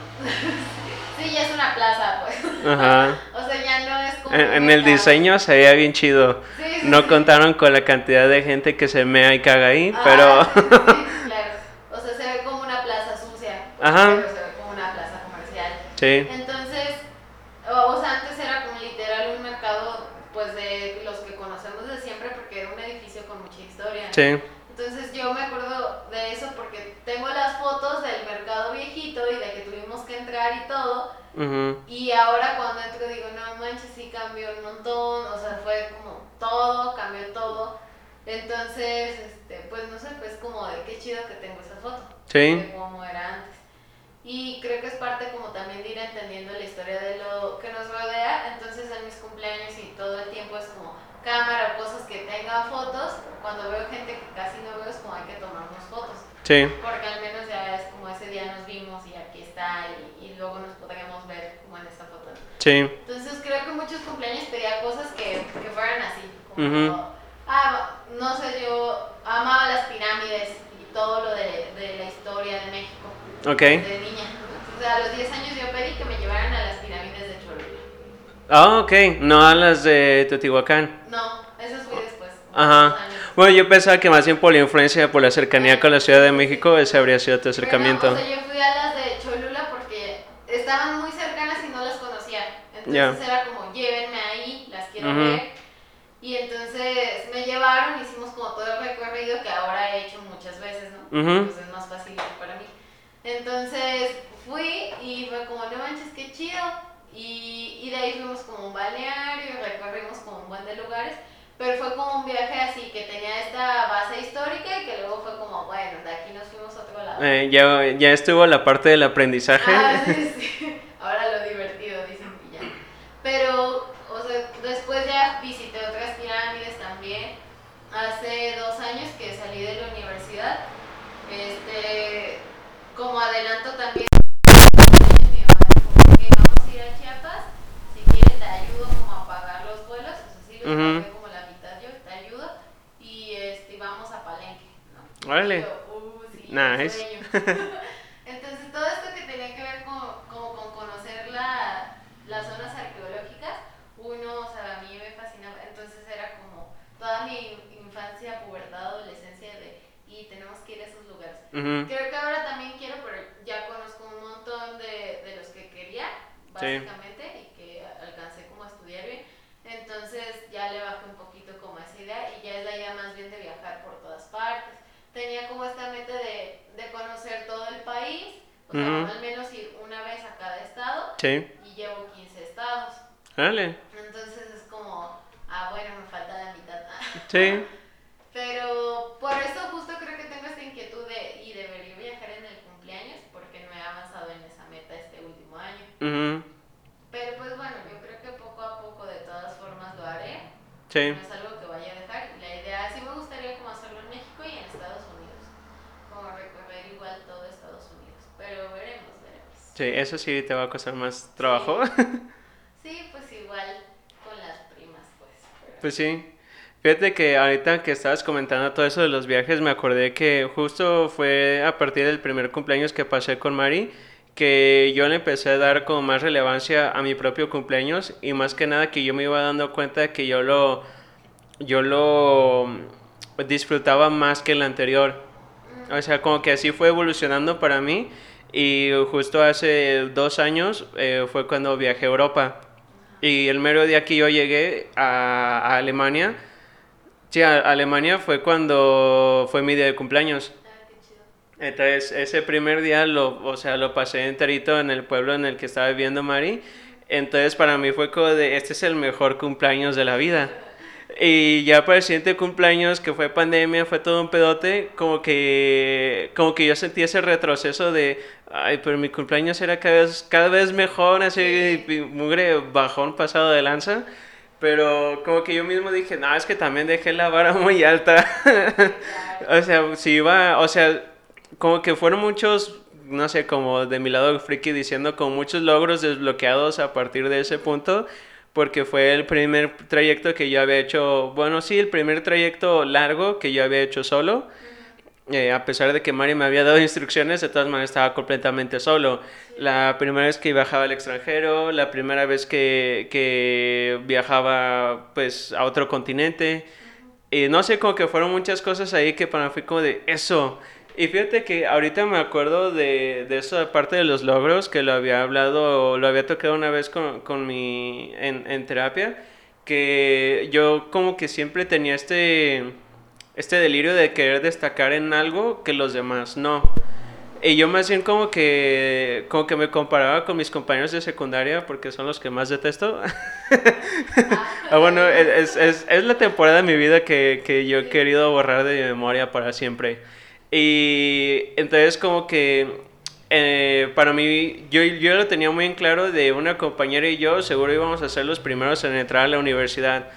Speaker 1: Sí, ya es una plaza, pues.
Speaker 2: Ajá.
Speaker 1: o sea, ya no es como.
Speaker 2: En, en el diseño se veía bien chido.
Speaker 1: Sí, sí,
Speaker 2: No
Speaker 1: sí.
Speaker 2: contaron con la cantidad de gente que se mea y caga ahí,
Speaker 1: Ah,
Speaker 2: pero...
Speaker 1: sí, sí, claro. O sea, se ve como una plaza sucia. pues,
Speaker 2: Ajá.
Speaker 1: Pero se ve como una plaza comercial.
Speaker 2: Sí,
Speaker 1: Entonces, o, o sea, antes era como literal un mercado, pues de los que conocemos de siempre, porque era un edificio con mucha historia. ¿no?
Speaker 2: sí.
Speaker 1: Entonces yo me acuerdo de eso porque tengo las fotos del mercado viejito y de que tuvimos que entrar y todo.
Speaker 2: ujú,
Speaker 1: Y ahora cuando entro digo, no manches, sí cambió un montón, o sea, fue como todo, cambió todo. Entonces, este, pues no sé, pues como de qué chido que tengo esa foto.
Speaker 2: Sí.
Speaker 1: De cómo era antes. Y creo que es parte como también de ir entendiendo la historia de lo que nos rodea. Entonces en mis cumpleaños y todo el tiempo es como cámara o cosas que tengan fotos. Cuando veo gente que casi no veo es como hay que tomarnos fotos.
Speaker 2: Sí,
Speaker 1: Porque al menos ya es como ese día nos vimos y aquí está y, y luego nos podríamos ver como en esta foto.
Speaker 2: sí.
Speaker 1: Entonces creo que muchos cumpleaños pedía cosas que, que fueran así. Como,
Speaker 2: Ujú.
Speaker 1: ah, no sé, yo amaba las pirámides y todo lo de, de la historia de México
Speaker 2: Ok.
Speaker 1: de niña. O sea, a los 10 años yo pedí que me llevaran a las pirámides de Cholula.
Speaker 2: Ah, ok. No a las de Teotihuacán.
Speaker 1: No, eso fue después.
Speaker 2: Ajá. Bueno, yo pensaba que más bien por la influencia, por la cercanía con la Ciudad de México, ese habría sido tu acercamiento.
Speaker 1: Pero no, o sea, yo fui a las de Cholula porque estaban muy cercanas y no las conocía. Entonces
Speaker 2: Ya.
Speaker 1: era como, llévenme ahí, las quiero
Speaker 2: Ujú.
Speaker 1: ver. Y entonces me llevaron, hicimos como todo el recorrido que ahora he hecho muchas veces, ¿no?
Speaker 2: Ujú.
Speaker 1: Pues es más fácil para mí. Entonces fui y fue como, no manches, qué chido. Y, y de ahí fuimos como un balneario, recorrimos como un buen de lugares. Pero fue como un viaje así que tenía esta base histórica y que luego fue como, bueno, de aquí nos fuimos a otro lado.
Speaker 2: Eh, ya, ya estuvo la parte del aprendizaje.
Speaker 1: Ah, sí, sí. Ahora lo divertido, dicen que ya. Pero, o sea, después ya visité otras pirámides también. Hace dos años que salí de la universidad. Este, como adelanto también, "Ok, vamos a ir a Chiapas. Si quieres te ayudo como a pagar los vuelos. O sea, sí los
Speaker 2: Ujú.
Speaker 1: pagué como la mitad yo, te ayudo. Y este, vamos a Palenque, ¿no?
Speaker 2: Órale.
Speaker 1: Y yo, "Uh, sí,
Speaker 2: Nice.
Speaker 1: sueño". Entonces, todo esto que tenía que ver con, como con conocer la, las zonas arqueológicas, uno, o sea, a mí me fascinaba. Entonces, era como toda mi infancia, pubertad, adolescencia de, y tenemos que ir a esos lugares.
Speaker 2: Ujú.
Speaker 1: Creo que ahora también quiero, pero ya conozco un montón de, de los que quería,
Speaker 2: Sí.
Speaker 1: básicamente, y que alcancé como a estudiar bien. Entonces ya le bajé un poquito como esa idea y ya es la idea más bien de viajar por todas partes. Tenía como esta meta de, de conocer todo el país, o sea,
Speaker 2: Ujú.
Speaker 1: al menos ir una vez a cada estado
Speaker 2: Sí.
Speaker 1: y llevo 15 estados.
Speaker 2: Órale.
Speaker 1: Entonces es como, ah, bueno, me falta la mitad.
Speaker 2: Sí.
Speaker 1: Pero por eso justo creo que tengo esta inquietud de, y debería viajar en el cumpleaños porque no he avanzado en esa meta este último año.
Speaker 2: Ujú.
Speaker 1: Pero pues bueno, yo creo que poco a poco de todas formas lo haré.
Speaker 2: Sí.
Speaker 1: No es algo que vaya a dejar. La idea sí me gustaría como hacerlo en México y en Estados Unidos. Como recorrer igual todo Estados Unidos. Pero veremos, veremos.
Speaker 2: Sí, eso sí te va a costar más trabajo.
Speaker 1: Sí, pues igual con las primas, pues. pero-
Speaker 2: Pues sí. Fíjate que ahorita que estabas comentando todo eso de los viajes, me acordé que justo fue a partir del primer cumpleaños que pasé con Mari, que yo le empecé a dar como más relevancia a mi propio cumpleaños y más que nada que yo me iba dando cuenta que yo lo, yo lo disfrutaba más que el anterior. O sea, como que así fue evolucionando para mí y justo hace dos años eh, fue cuando viajé a Europa. Y el mero día que yo llegué a, a Alemania, Sí, a Alemania fue cuando fue mi día de cumpleaños. Entonces, ese primer día lo, o sea, lo pasé enterito en el pueblo en el que estaba viviendo Mari. Entonces, para mí fue como de, este es el mejor cumpleaños de la vida. Y ya para el siguiente cumpleaños, que fue pandemia, fue todo un pedote, como que, como que yo sentí ese retroceso de, ay, pero mi cumpleaños era cada vez, cada vez mejor, así, mugre bajón pasado de lanza. Pero como que yo mismo dije, no, es que también dejé la vara muy alta. o sea, si iba, o sea, como que fueron muchos, no sé, como de mi lado friki diciendo, con muchos logros desbloqueados a partir de ese punto, porque fue el primer trayecto que yo había hecho, bueno, sí, el primer trayecto largo que yo había hecho solo. Eh, a pesar de que Mari me había dado instrucciones, de todas maneras estaba completamente solo. La primera vez que viajaba al extranjero, la primera vez que, que viajaba pues a otro continente. Y no sé, como que fueron muchas cosas ahí que para mí fue como de eso. Y fíjate que ahorita me acuerdo de, de eso, aparte de los logros, que lo había hablado, lo había tocado una vez con, con mi, en, en terapia, que yo como que siempre tenía este este delirio de querer destacar en algo que los demás no. Y yo más bien como que, como que me comparaba con mis compañeros de secundaria porque son los que más detesto. ah, bueno, es, es, es, la temporada de mi vida que, que, yo he querido borrar de mi memoria para siempre. Y entonces como que eh, para mí, yo, yo lo tenía muy en claro de una compañera y yo seguro íbamos a ser los primeros en entrar a la universidad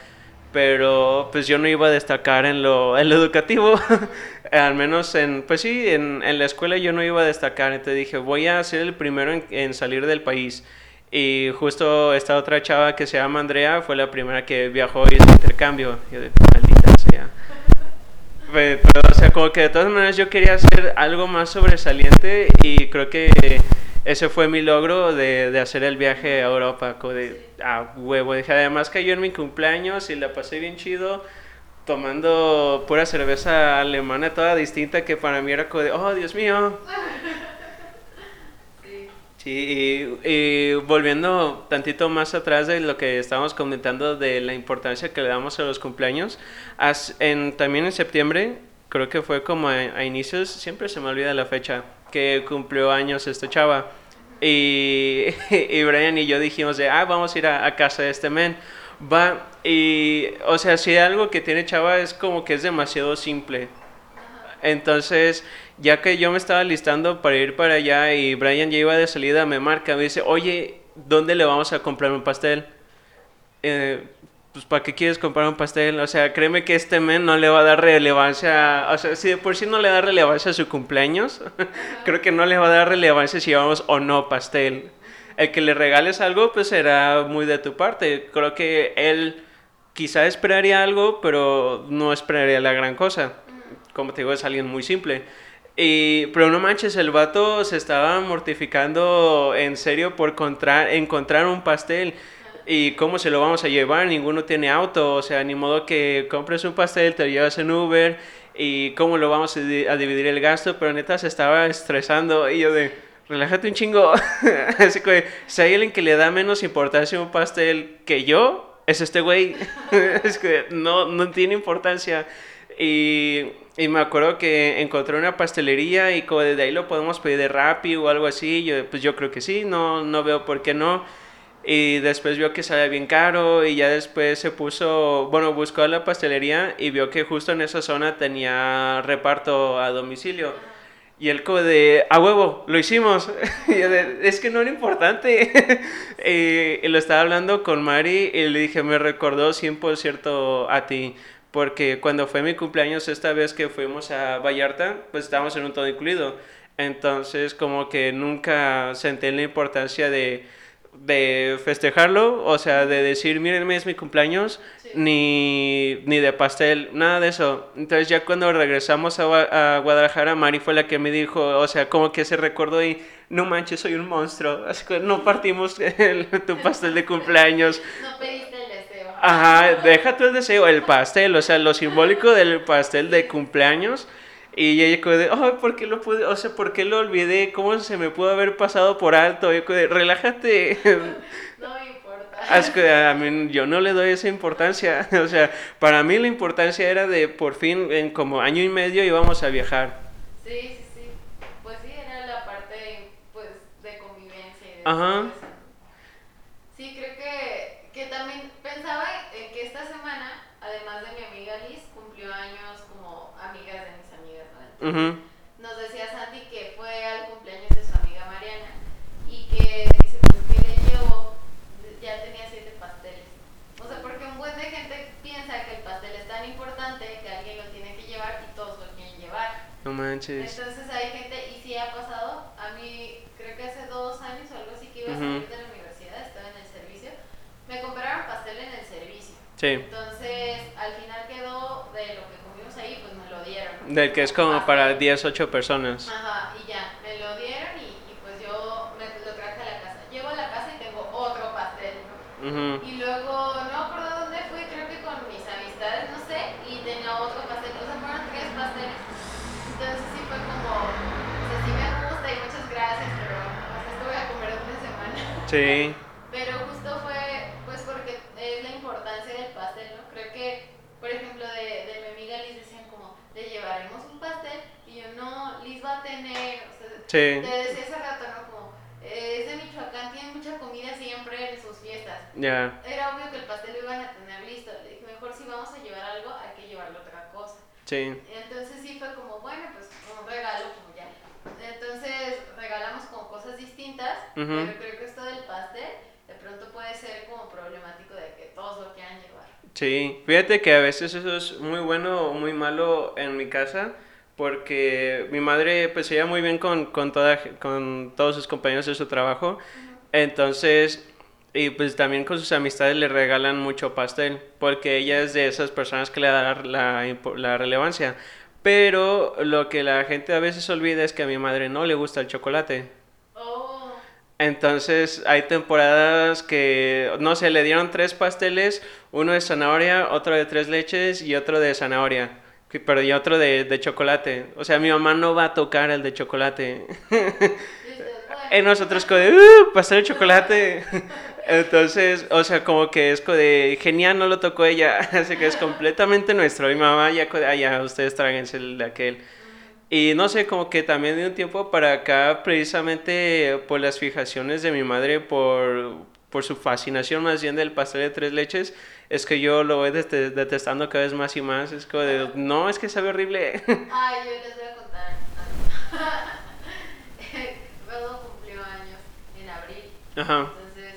Speaker 2: pero pues yo no iba a destacar en lo, en lo educativo, al menos en, pues sí, en, en, la escuela yo no iba a destacar, entonces dije, voy a ser el primero en, salir del país. Y justo esta otra chava que se llama Andrea fue la primera que viajó y hizo intercambio. Yo maldita sea. Pero, o sea, como que de todas maneras yo quería hacer algo más sobresaliente y creo que ese fue mi logro de, de hacer el viaje a Europa, de, a huevo. Dije, además cayó en mi cumpleaños y la pasé bien chido tomando pura cerveza alemana toda distinta que para mí era como de, oh, Dios mío. Sí, y, volviendo tantito más atrás de lo que estábamos comentando de la importancia que le damos a los cumpleaños, en, también en septiembre, creo que fue como a, a inicios, siempre se me olvida la fecha, que cumplió años esta chava. Y, y Brian y yo dijimos de, ah, vamos a ir a, casa de este men. Va, y, o sea, si algo que tiene Chava es como que es demasiado simple. Entonces, ya que yo me estaba listando para ir para allá y Brian ya iba de salida, me marca, me dice, oye, ¿dónde le vamos a comprar un pastel? Eh, pues ¿para qué quieres comprar un pastel? O sea, créeme que este men no le va a dar relevancia, o sea, si de por sí no le da relevancia a su cumpleaños, creo que no le va a dar relevancia si vamos o no pastel. El que le regales algo, pues será muy de tu parte. Creo que él quizá esperaría algo, pero no esperaría la gran cosa. Como te digo, es alguien muy simple. Y, pero no manches, el vato se estaba mortificando en serio por encontrar, encontrar un pastel. ¿Y cómo se lo vamos a llevar? Ninguno tiene auto, o sea, ni modo que compres un pastel, te lo llevas en Uber y cómo lo vamos a, dividir el gasto, pero neta se estaba estresando y yo de, relájate un chingo. Así que si hay alguien que le da menos importancia a un pastel que yo, es este güey. es que no, no tiene importancia. Y, y, me acuerdo que encontré una pastelería y como desde ahí lo podemos pedir de Rappi o algo así. Yo, pues yo creo que sí, no, no veo por qué no. Y después vio que salía bien caro y ya después se puso, bueno, buscó la pastelería y vio que justo en esa zona tenía reparto a domicilio. Y él como de, a huevo, lo hicimos. y es que no era importante. y, lo estaba hablando con Mari y le dije, me recordó 100% a ti. Porque cuando fue mi cumpleaños esta vez que fuimos a Vallarta, pues estábamos en un todo incluido. Entonces como que nunca sentí la importancia de de festejarlo, o sea, de decir, mírenme, es mi cumpleaños, ni, ni de pastel, nada de eso. Entonces ya cuando regresamos a, a Guadalajara, Mari fue la que me dijo, o sea, como que se recordó y, no manches, soy un monstruo, así que no partimos el- tu pastel de cumpleaños.
Speaker 1: No pediste el.
Speaker 2: Ajá, deja el deseo, el pastel, o sea, lo simbólico del pastel de cumpleaños. Y ella como de, ay, ¿por qué lo pude, o sea, por qué lo olvidé? ¿Cómo se me pudo haber pasado por alto? Y yo como de, relájate.
Speaker 1: No me importa.
Speaker 2: Es que a mí, yo no le doy esa importancia. O sea, para mí la importancia era de por fin, en como año y medio íbamos a viajar.
Speaker 1: Sí, sí, sí. Pues sí, era la parte pues, de convivencia y de
Speaker 2: Ajá.
Speaker 1: todo eso. Sí, creo que, que también pensaba en que esta semana, de mi amiga Liz, cumplió años como amigas de mis amigas, ¿no?
Speaker 2: Ujú.
Speaker 1: Nos decía Sandy que fue al cumpleaños de su amiga Mariana y que dice pues, que le llevó, ya tenía siete pasteles. O sea, porque un buen de gente piensa que el pastel es tan importante que alguien lo tiene que llevar y todos lo quieren llevar.
Speaker 2: No manches.
Speaker 1: Entonces hay gente, y sí ha pasado, a mí creo que hace dos años o algo así que iba a
Speaker 2: Ujú.
Speaker 1: salir de la universidad, estaba en el servicio, me compraron pastel en el servicio.
Speaker 2: Sí.
Speaker 1: Entonces al final quedó de lo que comimos ahí, pues me lo dieron.
Speaker 2: Del que es como para 10, 8 personas.
Speaker 1: Ajá, y ya, me lo dieron y, y pues yo me lo traje a la casa. Llego a la casa y tengo otro pastel, ¿no?
Speaker 2: Ujú.
Speaker 1: Y luego, no acuerdo dónde fui, creo que con mis amistades, no sé, y tenía otro pastel, o sea, fueron tres pasteles. Entonces sí fue como, o sea, sí me gusta y muchas gracias, pero o sea, esto voy a comer una semana.
Speaker 2: Sí.
Speaker 1: Pero justo fue, pues porque es la importancia del pastel, ¿no? Creo que, por ejemplo, de, de mi amiga Liz decían como, le llevaremos un pastel, y yo, no, Liz va a tener, o sea,
Speaker 2: Sí.
Speaker 1: te decía hace rato, ¿no? Como, eh, es de Michoacán, tiene mucha comida siempre en sus fiestas.
Speaker 2: Ya.
Speaker 1: Era obvio que el pastel lo iban a tener listo. Le dije, mejor si vamos a llevar algo, hay que llevarle otra cosa.
Speaker 2: Sí.
Speaker 1: Entonces sí fue como, bueno, pues un regalo como ya. Entonces regalamos como cosas distintas,
Speaker 2: Ujú.
Speaker 1: pero creo que esto del pastel de pronto puede ser como problemático de que todos lo quieran llevar.
Speaker 2: Sí, fíjate que a veces eso es muy bueno o muy malo en mi casa, porque mi madre pues se lleva muy bien con, con, toda, con todos sus compañeros de su trabajo, entonces, y pues también con sus amistades le regalan mucho pastel, porque ella es de esas personas que le da la, la relevancia. Pero lo que la gente a veces olvida es que a mi madre no le gusta el chocolate.
Speaker 1: Oh,
Speaker 2: Entonces hay temporadas que, no sé, le dieron tres pasteles, uno de zanahoria, otro de tres leches y otro de zanahoria, y otro de, de chocolate. O sea, mi mamá no va a tocar el de chocolate. y nosotros como de, "Uh, pastel de chocolate. Entonces, o sea, como que es como de, genial, no lo tocó ella, así que es completamente nuestro. Mi mamá ya, ah, ya, ustedes tráiganse el de aquel. Y no sé, como que también de un tiempo para acá, precisamente por las fijaciones de mi madre, por, por su fascinación más bien del pastel de tres leches, es que yo lo voy dete- detestando cada vez más y más. Es como de, no, es que sabe horrible.
Speaker 1: Ay, yo les voy a contar. Rodo cumplió años en abril.
Speaker 2: Ajá.
Speaker 1: Entonces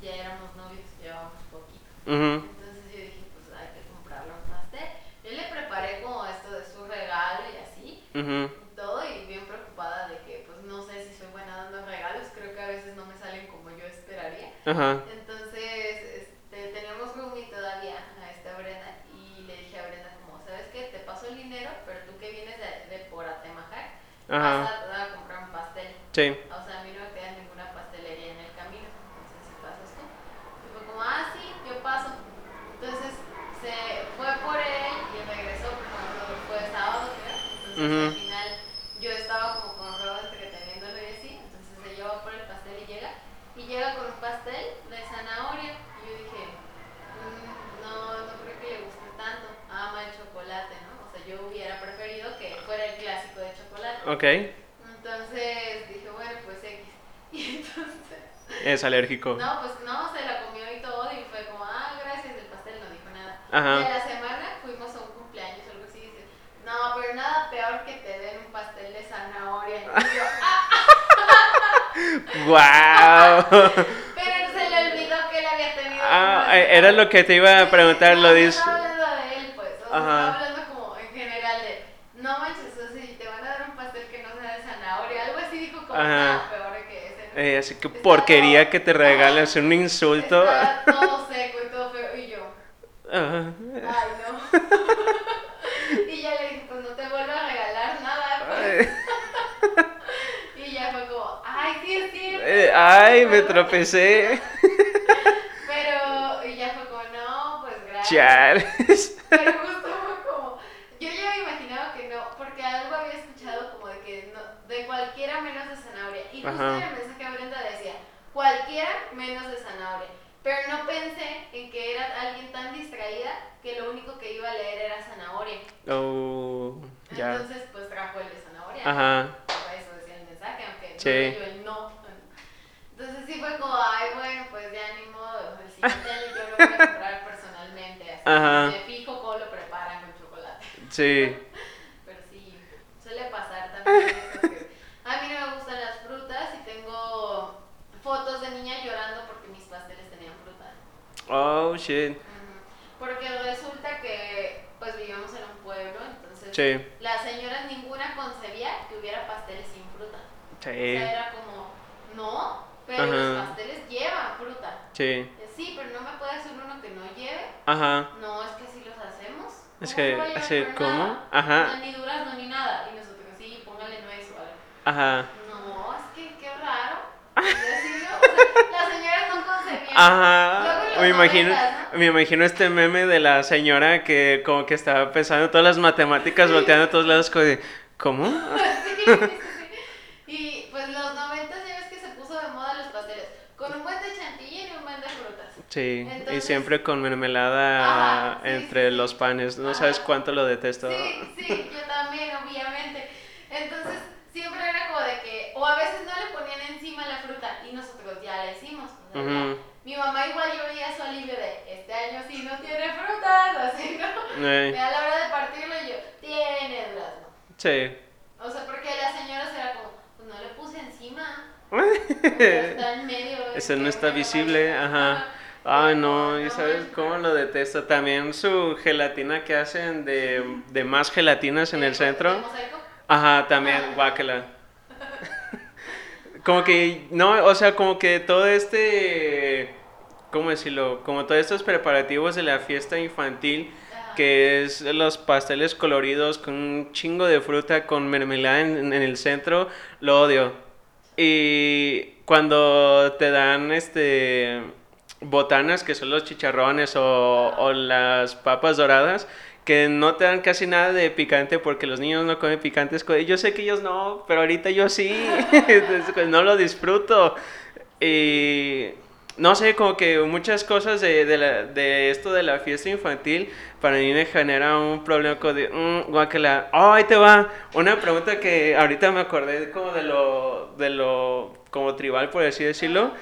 Speaker 1: ya éramos novios, llevábamos poquito.
Speaker 2: ujú,
Speaker 1: Entonces yo dije, pues hay que comprarle un pastel. Yo le preparé como esto de su regalo y así,
Speaker 2: ujú.
Speaker 1: y todo, y bien preocupada de que, pues no sé si soy buena dando regalos. Creo que a veces no me salen como yo esperaría.
Speaker 2: Ajá.
Speaker 1: Entonces, este, teníamos roomie todavía a esta Brenda y le dije a Brenda como, ¿sabes qué? Te paso el dinero, pero tú que vienes de, de por Atemajac,
Speaker 2: Ajá.
Speaker 1: vas a, a comprar un pastel.
Speaker 2: Sí.
Speaker 1: O sea, a mí no me queda ninguna pastelería en el camino. Entonces, si pasas tú. Y fue como, ah, sí, yo paso. Entonces, se fue por él y regresó, por ejemplo, fue sábado, creo. Entonces,
Speaker 2: Ujú.
Speaker 1: al
Speaker 2: Ok.
Speaker 1: Entonces dije, bueno, pues X. Y entonces,
Speaker 2: Es alérgico.
Speaker 1: no, pues no, se la comió y todo. Y fue como, ah, gracias, el pastel no dijo nada.
Speaker 2: Ajá.
Speaker 1: Y a la semana fuimos a un cumpleaños o algo así. Y dice, no, pero nada peor que te den un pastel de zanahoria. Y yo, ah,
Speaker 2: ¡Wow!
Speaker 1: pero se le olvidó que él había tenido.
Speaker 2: Ah, era lo que te iba a preguntar, lo
Speaker 1: no
Speaker 2: dices.
Speaker 1: estaba hablando de él, pues. O sea,
Speaker 2: Ajá.
Speaker 1: estaba hablando como en general de, no manches, o sea, si te van a dar un pastel que no sea de zanahoria, algo así dijo como,
Speaker 2: Ajá.
Speaker 1: nada peor
Speaker 2: así que porquería que te regales un insulto.
Speaker 1: Estaba todo seco y todo feo. Y yo. Ay, no. y ya le dije, pues no te vuelvo a regalar nada. Pues. y ya fue como, ay, sí es cierto.
Speaker 2: Eh, ay, me tropecé.
Speaker 1: Pero, y ya fue como, no, pues gracias.
Speaker 2: Chales.
Speaker 1: Pero justo fue como, yo ya me imaginaba que no, porque algo había escuchado como de que no, de cualquiera menos de zanahoria. Y justo
Speaker 2: Ajá.
Speaker 1: en el mensaje a Brenda decía, cualquiera menos de zanahoria. Pero no pensé en que era alguien tan distraída que lo único que iba a leer era zanahoria.
Speaker 2: Oh, ya.
Speaker 1: Entonces, pues trajo el de zanahoria.
Speaker 2: Ajá.
Speaker 1: Para Eso decía el mensaje, aunque no
Speaker 2: Sí.
Speaker 1: leyó el no. Entonces sí fue como, ay, bueno, pues ya ni modo. El siguiente año yo lo voy a comprar personalmente. Así
Speaker 2: Ajá.
Speaker 1: me fijo cómo lo preparan con chocolate.
Speaker 2: Sí.
Speaker 1: Pero sí, suele pasar también eso que a mí no me gustan las frutas y tengo fotos de niñas llorando porque mis pasteles tenían fruta.
Speaker 2: Oh, shit.
Speaker 1: Porque resulta que pues vivíamos en un pueblo, entonces
Speaker 2: Sí.
Speaker 1: las señoras ninguna concebía que hubiera pasteles sin fruta. O
Speaker 2: Sí.
Speaker 1: sea, era como, no, pero
Speaker 2: Ajá.
Speaker 1: los pasteles llevan fruta.
Speaker 2: Sí.
Speaker 1: Sí, pero no me puede hacer uno que no lleve.
Speaker 2: Ajá.
Speaker 1: No, es que así los hacemos.
Speaker 2: Es
Speaker 1: ¿Cómo
Speaker 2: que-
Speaker 1: no va a llevar
Speaker 2: sí,
Speaker 1: con
Speaker 2: ¿cómo?
Speaker 1: nada?
Speaker 2: Ajá.
Speaker 1: O sea, ni durazno ni nada. Y nosotros, sí, póngale nuez o algo.
Speaker 2: Ajá.
Speaker 1: No, es que qué raro. Así, ¿no? O sea, no concebían.
Speaker 2: Ajá. Me imagino,
Speaker 1: ¿no?
Speaker 2: me imagino este meme de la señora que como que estaba pensando todas las matemáticas, volteando a todos lados, como de, ¿cómo?
Speaker 1: Sí, sí, sí. Y pues los noventas ya ves que se puso de moda los pasteles. Con un buen de chantilly y un buen de frutas.
Speaker 2: Sí, y
Speaker 1: Entonces-
Speaker 2: siempre con mermelada
Speaker 1: Ajá,
Speaker 2: entre los panes. No
Speaker 1: Ajá.
Speaker 2: sabes cuánto lo detesto.
Speaker 1: Sí, sí, yo también, obviamente. Entonces, siempre era como de que, o a veces no le ponían encima la fruta y nosotros ya la hicimos. o sea, ya. Mi mamá igual yo veía su alivio de, este año sí no tiene frutas, así, ¿no?
Speaker 2: Eh,
Speaker 1: Y a la hora de partirlo yo, tiene durazno.
Speaker 2: sí.
Speaker 1: O sea, porque las señoras era como, pues no le puse encima. Está en medio.
Speaker 2: Ese no está visible,
Speaker 1: vaya.
Speaker 2: ajá. Ay, no, ¿y sabes cómo lo detesto? También su gelatina que hacen de, de más gelatinas en el
Speaker 1: ¿De
Speaker 2: centro. Ajá, también,
Speaker 1: Ah.
Speaker 2: guácala. Como que, no, o sea, como que todo este, ¿cómo decirlo? Como todos estos preparativos de la fiesta infantil, que es los pasteles coloridos con un chingo de fruta con mermelada en, en el centro, lo odio. Y cuando te dan este botanas, que son los chicharrones o, o las papas doradas, que no te dan casi nada de picante porque los niños no comen picantes. Yo sé que ellos no, pero ahorita yo sí. Entonces, pues, no lo disfruto. Y no sé, como que muchas cosas de, de, la- de esto de la fiesta infantil para mí me genera un problema como de, mm, guácala. Oh, ahí te va. Una pregunta que ahorita me acordé como de lo, de lo, como tribal, por así decirlo.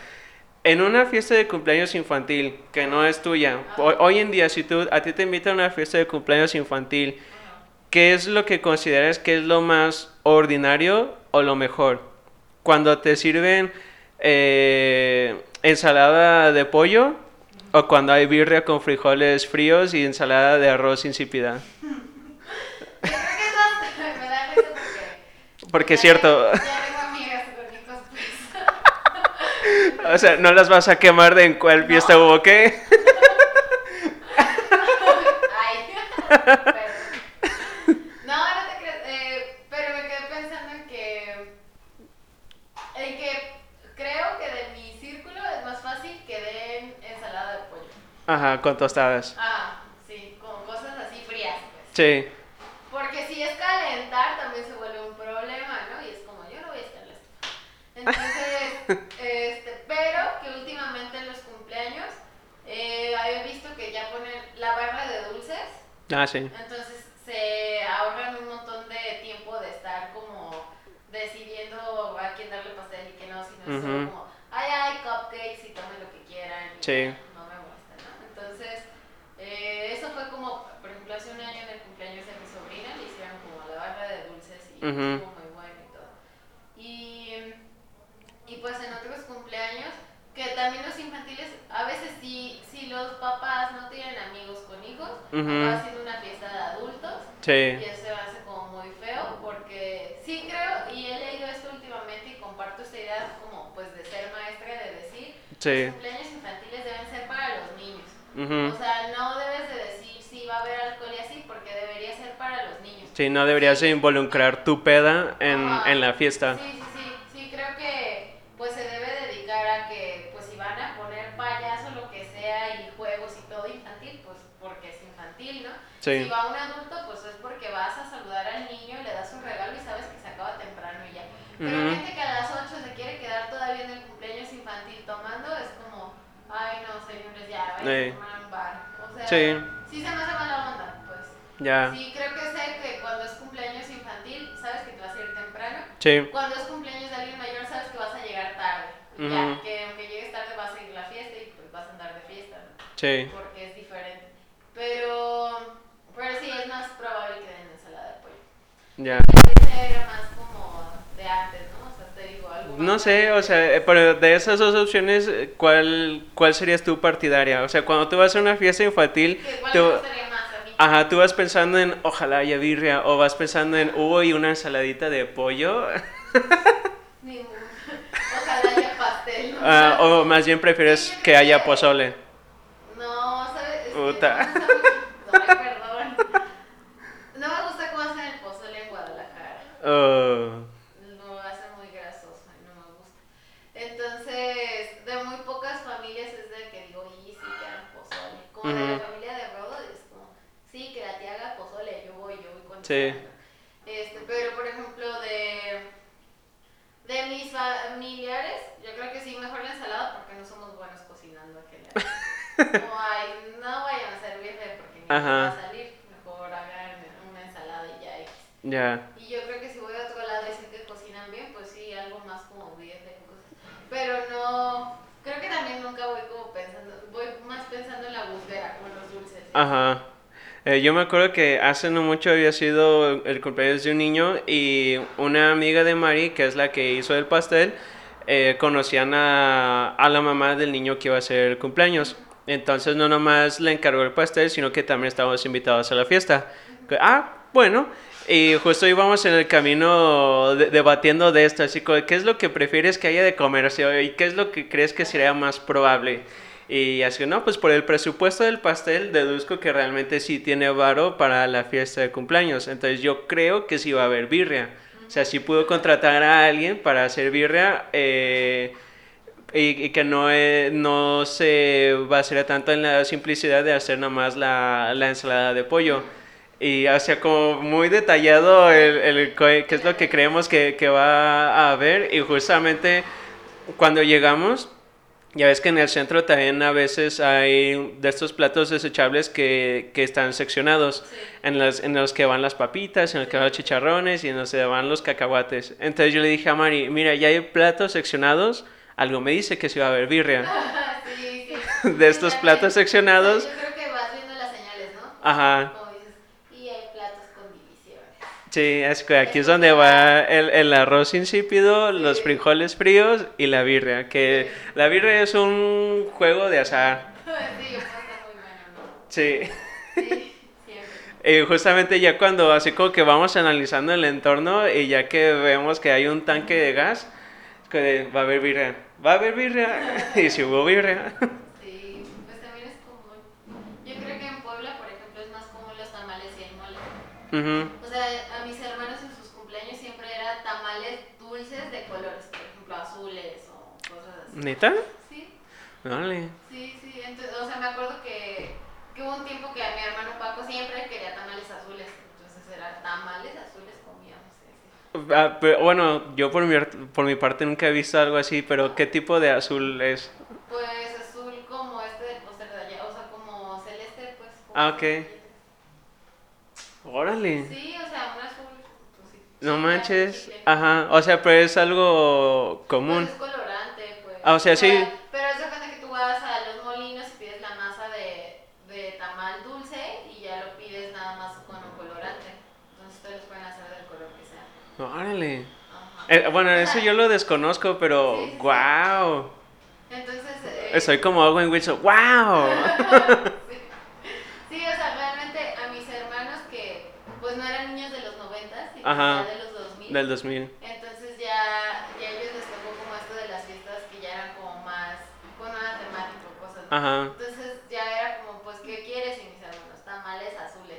Speaker 2: En una fiesta de cumpleaños infantil que no es tuya, hoy, hoy en día si tú, a ti te invitan a una fiesta de cumpleaños infantil, ¿qué es lo que consideras que es lo más ordinario o lo mejor? Cuando te sirven eh, ensalada de pollo o cuando hay birria con frijoles fríos y ensalada de arroz insípida.
Speaker 1: Porque.
Speaker 2: Es cierto, o sea, no las vas a quemar de en cuál fiesta hubo qué.
Speaker 1: Ay. Perdón. No, no te creas. eh, pero me quedé pensando en que. En que creo que de mi círculo es más fácil que den ensalada de pollo.
Speaker 2: Ajá, con tostadas.
Speaker 1: Ah, sí, con cosas así frías, pues.
Speaker 2: Sí,
Speaker 1: Porque si es calentar también se vuelve un problema, ¿no? Y es como, yo no voy a estar estufa. Entonces, este, pero que últimamente en los cumpleaños eh, había visto que ya ponen la barra de dulces,
Speaker 2: ah, sí.
Speaker 1: entonces se ahorran un montón de tiempo de estar como decidiendo a quién darle pastel y quién no, sino
Speaker 2: Ujú.
Speaker 1: como, ay, ay, cupcakes y tomen lo que quieran.
Speaker 2: Sí.
Speaker 1: ya, No me molesta, ¿no? Entonces, eh, eso fue como, por ejemplo, hace un año en el cumpleaños de mi sobrina le hicieron como la barra de y
Speaker 2: Ujú.
Speaker 1: estuvo muy bueno y todo. Y, y pues en otros cumpleaños, que también los infantiles, a veces si, si los papás no tienen amigos con hijos,
Speaker 2: Ujú.
Speaker 1: acaba siendo una fiesta de adultos. Y
Speaker 2: Sí.
Speaker 1: eso se hace como muy feo porque sí creo, y he leído esto últimamente y comparto esta idea como pues de ser maestra, de decir,
Speaker 2: Sí.
Speaker 1: los cumpleaños infantiles deben ser para los niños.
Speaker 2: Ujú.
Speaker 1: O sea, no debes de
Speaker 2: Sí, no deberías de involucrar tu peda en,
Speaker 1: Ajá.
Speaker 2: en la fiesta.
Speaker 1: Sí, sí, sí, sí, creo que pues se debe dedicar a que pues si van a poner payaso, lo que sea, y juegos y todo infantil, pues porque es infantil, ¿no?
Speaker 2: Sí.
Speaker 1: Si va un adulto, pues es porque vas a saludar al niño, le das un regalo y sabes que se acaba temprano y ya. Pero
Speaker 2: Ujú.
Speaker 1: gente que a las 8 se quiere quedar todavía en el cumpleaños infantil tomando, es como, ay no, señores, ya, vayan a tomar un bar. O sea,
Speaker 2: Sí.
Speaker 1: sí se me hace mala onda, pues.
Speaker 2: Ya.
Speaker 1: Sí, creo que sé que cuando es cumpleaños infantil, sabes que te vas a ir temprano.
Speaker 2: Sí.
Speaker 1: Cuando es cumpleaños de alguien mayor, sabes que vas a llegar tarde. Y
Speaker 2: Ujú.
Speaker 1: Ya, que aunque llegues tarde vas a ir a la fiesta y pues vas a andar de fiesta, ¿no?
Speaker 2: Sí.
Speaker 1: Porque es diferente. Pero, pero sí, es más probable que den ensalada de pollo.
Speaker 2: Ya.
Speaker 1: Ese era más como de antes, ¿no? O sea, te digo algo.
Speaker 2: No sé, o sea, pero de esas dos opciones, ¿cuál, ¿cuál serías tu partidaria? O sea, cuando tú vas a una fiesta infantil, tú,
Speaker 1: me gustaría más.
Speaker 2: Ajá, tú vas pensando en ojalá haya birria, o vas pensando en uy, una ensaladita de pollo,
Speaker 1: Ninguno. Ojalá haya pastel. ¿no?
Speaker 2: ah, o más bien prefieres
Speaker 1: Sí,
Speaker 2: que haya pozole.
Speaker 1: No, ¿sabes?
Speaker 2: Puta.
Speaker 1: no mucho- Ay, perdón. No me gusta cómo hacen el pozole en Guadalajara.
Speaker 2: Oh,
Speaker 1: Lo hacen muy grasoso y no me gusta. Entonces, de muy pocas familias es de que digo, y sí que hagan pozole. Como de la
Speaker 2: Ujú.
Speaker 1: familia de Rodo, es como, sí, que la tía haga pozole, yo voy, yo voy con
Speaker 2: Sí.
Speaker 1: Este, pero por ejemplo, de, de mis familiares, yo creo que sí, mejor la ensalada porque no somos buenos cocinando. Como, ay, no vayan a servirle porque ni va a salir. Mejor hagan una ensalada y ya.
Speaker 2: Ya.
Speaker 1: Y yo creo que si voy a otro lado y sé que cocinan bien, pues sí, algo más como bien de cosas. Pero no, creo que también nunca voy como pensando, voy más pensando en la búsqueda, como en los dulces. ¿sí?
Speaker 2: Ajá. Eh, yo me acuerdo que hace no mucho había sido el cumpleaños de un niño y una amiga de Mari, que es la que hizo el pastel, eh, conocían a, a la mamá del niño que iba a hacer el cumpleaños. Entonces no nomás le encargó el pastel, sino que también estábamos invitados a la fiesta. Ah, bueno. Y justo íbamos en el camino de- debatiendo de esto, así como, ¿qué es lo que prefieres que haya de comer? O sea, ¿y qué es lo que crees que sería más probable? Y así, no, pues por el presupuesto del pastel deduzco que realmente sí tiene varo para la fiesta de cumpleaños. Entonces yo creo que sí va a haber birria. O sea, sí pudo contratar a alguien para hacer birria eh, y, y que no, eh, no se basaría tanto en la simplicidad de hacer nomás la, la ensalada de pollo. Y o sea, como muy detallado el, el qué es lo que creemos que, que va a haber. Y justamente cuando llegamos, ya ves que en el centro también a veces hay de estos platos desechables que, que están seccionados,
Speaker 1: Sí.
Speaker 2: en, los, en los que van las papitas, en los que van los chicharrones y en los que van los cacahuates. Entonces yo le dije a Mari, mira, ya hay platos seccionados, algo me dice que sí va a haber birria.
Speaker 1: sí, sí.
Speaker 2: De estos platos seccionados.
Speaker 1: Yo creo que vas viendo las señales, ¿no?
Speaker 2: Ajá.
Speaker 1: Como dices, y hay platos con divisiones.
Speaker 2: Sí, es que aquí es donde va el, el arroz insípido, los frijoles fríos y la birria. Que la birria es un juego de azar.
Speaker 1: Sí.
Speaker 2: Sí.
Speaker 1: Sí.
Speaker 2: Y justamente ya cuando así como que vamos analizando el entorno y ya que vemos que hay un tanque de gas, que va a haber birria. Va a haber birria. Y si hubo birria.
Speaker 1: Sí, pues sea, a mis hermanos en sus cumpleaños siempre era tamales dulces de colores, por ejemplo, azules o cosas así.
Speaker 2: ¿Neta?
Speaker 1: Sí,
Speaker 2: Vale.
Speaker 1: sí, sí. Entonces, o sea, me acuerdo que, que hubo un tiempo que a mi hermano Paco siempre quería tamales azules. Entonces era tamales azules comíamos.
Speaker 2: Ah, pero, bueno, yo por mi, por mi parte nunca he visto algo así, pero ¿qué tipo de azul es?
Speaker 1: Pues azul como este del póster de allá, o sea, como celeste, pues. como
Speaker 2: Ah, ok. Órale.
Speaker 1: Sí, o sea, un azul. Pues, sí,
Speaker 2: No manches. Ajá. O sea, pero es algo
Speaker 1: Pues
Speaker 2: común.
Speaker 1: es colorante, pues.
Speaker 2: Ah, o sea, sí.
Speaker 1: Pero es de cuenta que tú vas a los molinos y pides la masa de, de tamal dulce y ya lo pides nada más con un colorante. Entonces ustedes pueden hacer del color que sea.
Speaker 2: Órale.
Speaker 1: Ajá.
Speaker 2: Eh, bueno, eso yo lo desconozco, pero
Speaker 1: Sí, sí,
Speaker 2: wow.
Speaker 1: Entonces. eh,
Speaker 2: Soy como Owen Wilson. ¡Wow!
Speaker 1: Sí, o sea, realmente a mis hermanos que pues no eran niños de los 90, sino
Speaker 2: Ajá.
Speaker 1: ya de los 2000.
Speaker 2: Del 2000.
Speaker 1: Entonces ya, ya ellos les tocó como esto de las fiestas que ya eran como más con una temática o cosas.
Speaker 2: Ajá.
Speaker 1: Entonces ya era como, pues, ¿qué quieres? Y mis hermanos, tamales azules.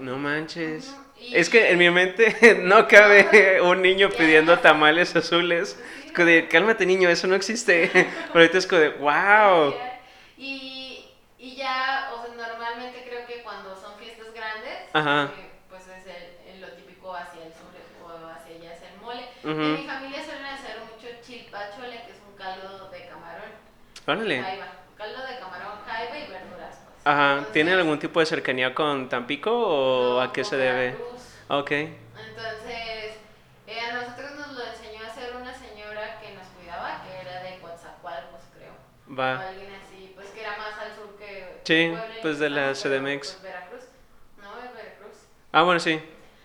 Speaker 1: ¿no?
Speaker 2: Manches.
Speaker 1: Y-
Speaker 2: Es que en mi mente no cabe un niño pidiendo tamales azules. Es como de, cálmate niño, eso no existe. Pero ahorita es como de, wow.
Speaker 1: Y, y ya, o sea, normalmente creo que cuando son fiestas grandes,
Speaker 2: Ajá.
Speaker 1: eh, pues es el, el- lo típico hacia el sur o hacia allá es mole.
Speaker 2: Ujú.
Speaker 1: En mi familia suelen hacer mucho chilpachole, que es un caldo de camarón.
Speaker 2: Órale.
Speaker 1: Jaiba, caldo de camarón, jaiba y verduras. Pues.
Speaker 2: Ajá.
Speaker 1: Entonces,
Speaker 2: ¿Tiene algún tipo de cercanía con Tampico o
Speaker 1: no,
Speaker 2: a qué se debe?
Speaker 1: Veracruz.
Speaker 2: Ok.
Speaker 1: Entonces, eh, a nosotros nos lo enseñó a hacer una señora que nos cuidaba, que era de Coatzacoalcos, creo. O
Speaker 2: Va.
Speaker 1: alguien así, pues que era más al sur que
Speaker 2: Sí,
Speaker 1: Puebla
Speaker 2: pues de la CDMX.
Speaker 1: pues, Veracruz. No, es Veracruz.
Speaker 2: Ah, bueno, sí.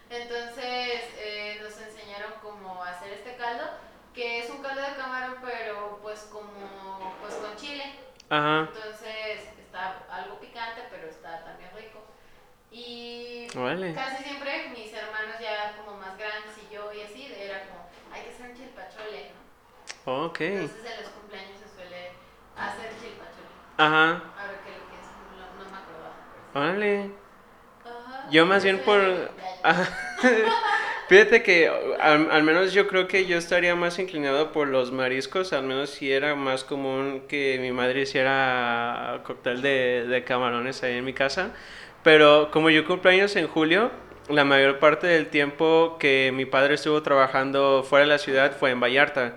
Speaker 1: Entonces eh, nos enseñaron cómo hacer este caldo, que es un caldo de camarón, pero pues como pues con chile.
Speaker 2: Ajá.
Speaker 1: Entonces está algo picante, pero está también rico. Y
Speaker 2: Órale.
Speaker 1: casi siempre mis hermanos ya como más grandes y yo y así, era como, hay que hacer un chilpachole, ¿no?
Speaker 2: Ok.
Speaker 1: Entonces en los cumpleaños se suele hacer chilpachole.
Speaker 2: Ajá.
Speaker 1: Ahora que lo pienso, no, no me acordaba.
Speaker 2: Órale.
Speaker 1: Ajá.
Speaker 2: Yo más bien por... Ajá. Fíjate que al, al menos yo creo que yo estaría más inclinado por los mariscos, al menos si era más común que mi madre hiciera cóctel de, de camarones ahí en mi casa. Pero como yo cumpleaños en julio, la mayor parte del tiempo que mi padre estuvo trabajando fuera de la ciudad fue en Vallarta.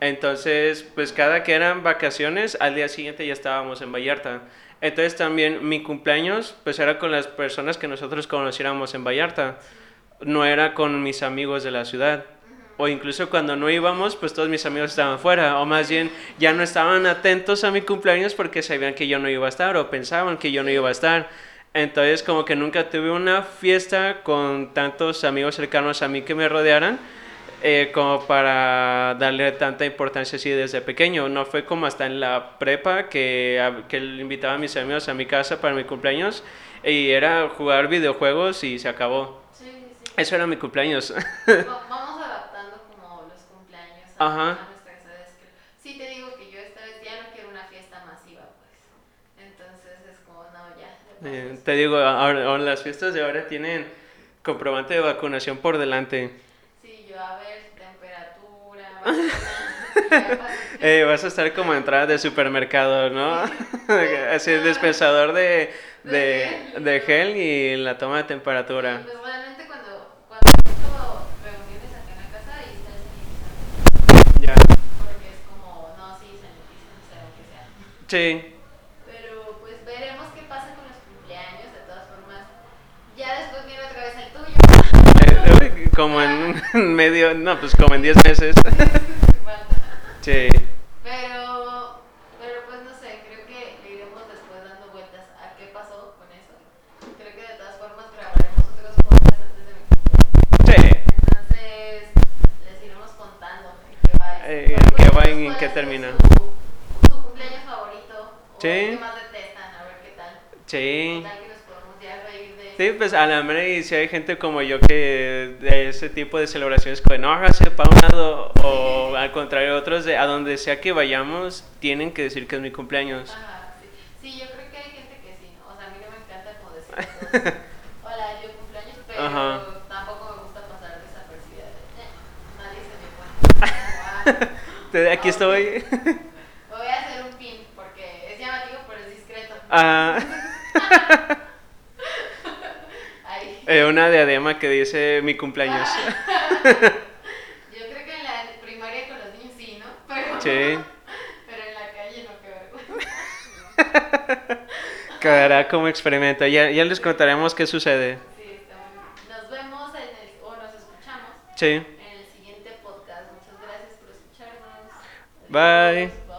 Speaker 2: Entonces, pues cada que eran vacaciones, al día siguiente ya estábamos en Vallarta. Entonces también mi cumpleaños, pues era con las personas que nosotros conociéramos en Vallarta. No era con mis amigos de la ciudad. O incluso cuando no íbamos, pues todos mis amigos estaban fuera. O más bien, ya no estaban atentos a mi cumpleaños porque sabían que yo no iba a estar o pensaban que yo no iba a estar. Entonces como que nunca tuve una fiesta con tantos amigos cercanos a mí que me rodearan eh, como para darle tanta importancia así desde pequeño. No fue como hasta en la prepa que, a- que invitaba a mis amigos a mi casa para mi cumpleaños y era jugar videojuegos y se acabó. Eso era mi cumpleaños.
Speaker 1: Va- Vamos adaptando como los cumpleaños a,
Speaker 2: Ajá.
Speaker 1: a nuestras edades. que- Sí te digo que yo esta vez ya no quiero una fiesta masiva, pues. Entonces es como, no, ya.
Speaker 2: Eh, te digo, ahora, ahora las fiestas de ahora tienen comprobante de vacunación por delante.
Speaker 1: Sí, yo a ver, temperatura, vacuna.
Speaker 2: Eh, vas a estar como entrada de supermercado, ¿no? Así el dispensador de, de, de gel y la toma de temperatura.
Speaker 1: Pues realmente cuando, cuando tengo reuniones acá en la casa, ahí está el sanitizante.
Speaker 2: Ya.
Speaker 1: Porque es como, no, sí, sanitizan, sea lo que sea.
Speaker 2: Sí.
Speaker 1: Pero pues veremos qué pasa con los cumpleaños, de todas formas. Ya después viene otra vez el tuyo.
Speaker 2: Eh, como en un medio, no, pues como en 10 meses. Sí.
Speaker 1: Pero, pero pues no sé, creo que le iremos después dando vueltas a qué pasó con eso. Creo que de todas formas grabaremos otros podcasts antes de mi cumpleaños.
Speaker 2: Sí.
Speaker 1: Entonces les iremos contando en qué va.
Speaker 2: Eh, en qué
Speaker 1: pues,
Speaker 2: va y en
Speaker 1: ¿cuál
Speaker 2: qué termina?
Speaker 1: Su, su cumpleaños favorito. O
Speaker 2: Sí.
Speaker 1: más detestan, a ver qué tal.
Speaker 2: Sí.
Speaker 1: ¿Qué tal que nos podemos ya reír de
Speaker 2: Sí, pues a la mera y si hay gente como yo que de ese tipo de celebraciones que no hágase para un lado o al contrario otros de a donde sea que vayamos tienen que decir que es mi cumpleaños.
Speaker 1: Ajá, sí. Sí, yo creo que hay gente que sí. O sea, a mí no me encanta como decir hola, yo cumpleaños, pero
Speaker 2: Ajá.
Speaker 1: tampoco me gusta pasar desapercibida. de, "Eh, nadie se dio cuenta. Como, ah,
Speaker 2: Te- Aquí
Speaker 1: ok.
Speaker 2: estoy.
Speaker 1: Voy a hacer un pin porque es llamativo, pero es discreto.
Speaker 2: Ah, eh, una diadema que dice mi cumpleaños.
Speaker 1: Yo creo que en la primaria con los niños sí, ¿no? Pero,
Speaker 2: Sí.
Speaker 1: pero en la calle no, qué vergüenza.
Speaker 2: Quedará como experimento. Ya, ya les contaremos qué sucede.
Speaker 1: Sí, está bien. Nos vemos en el, o nos escuchamos
Speaker 2: Sí.
Speaker 1: en el siguiente podcast. Muchas gracias por escucharnos.
Speaker 2: Bye.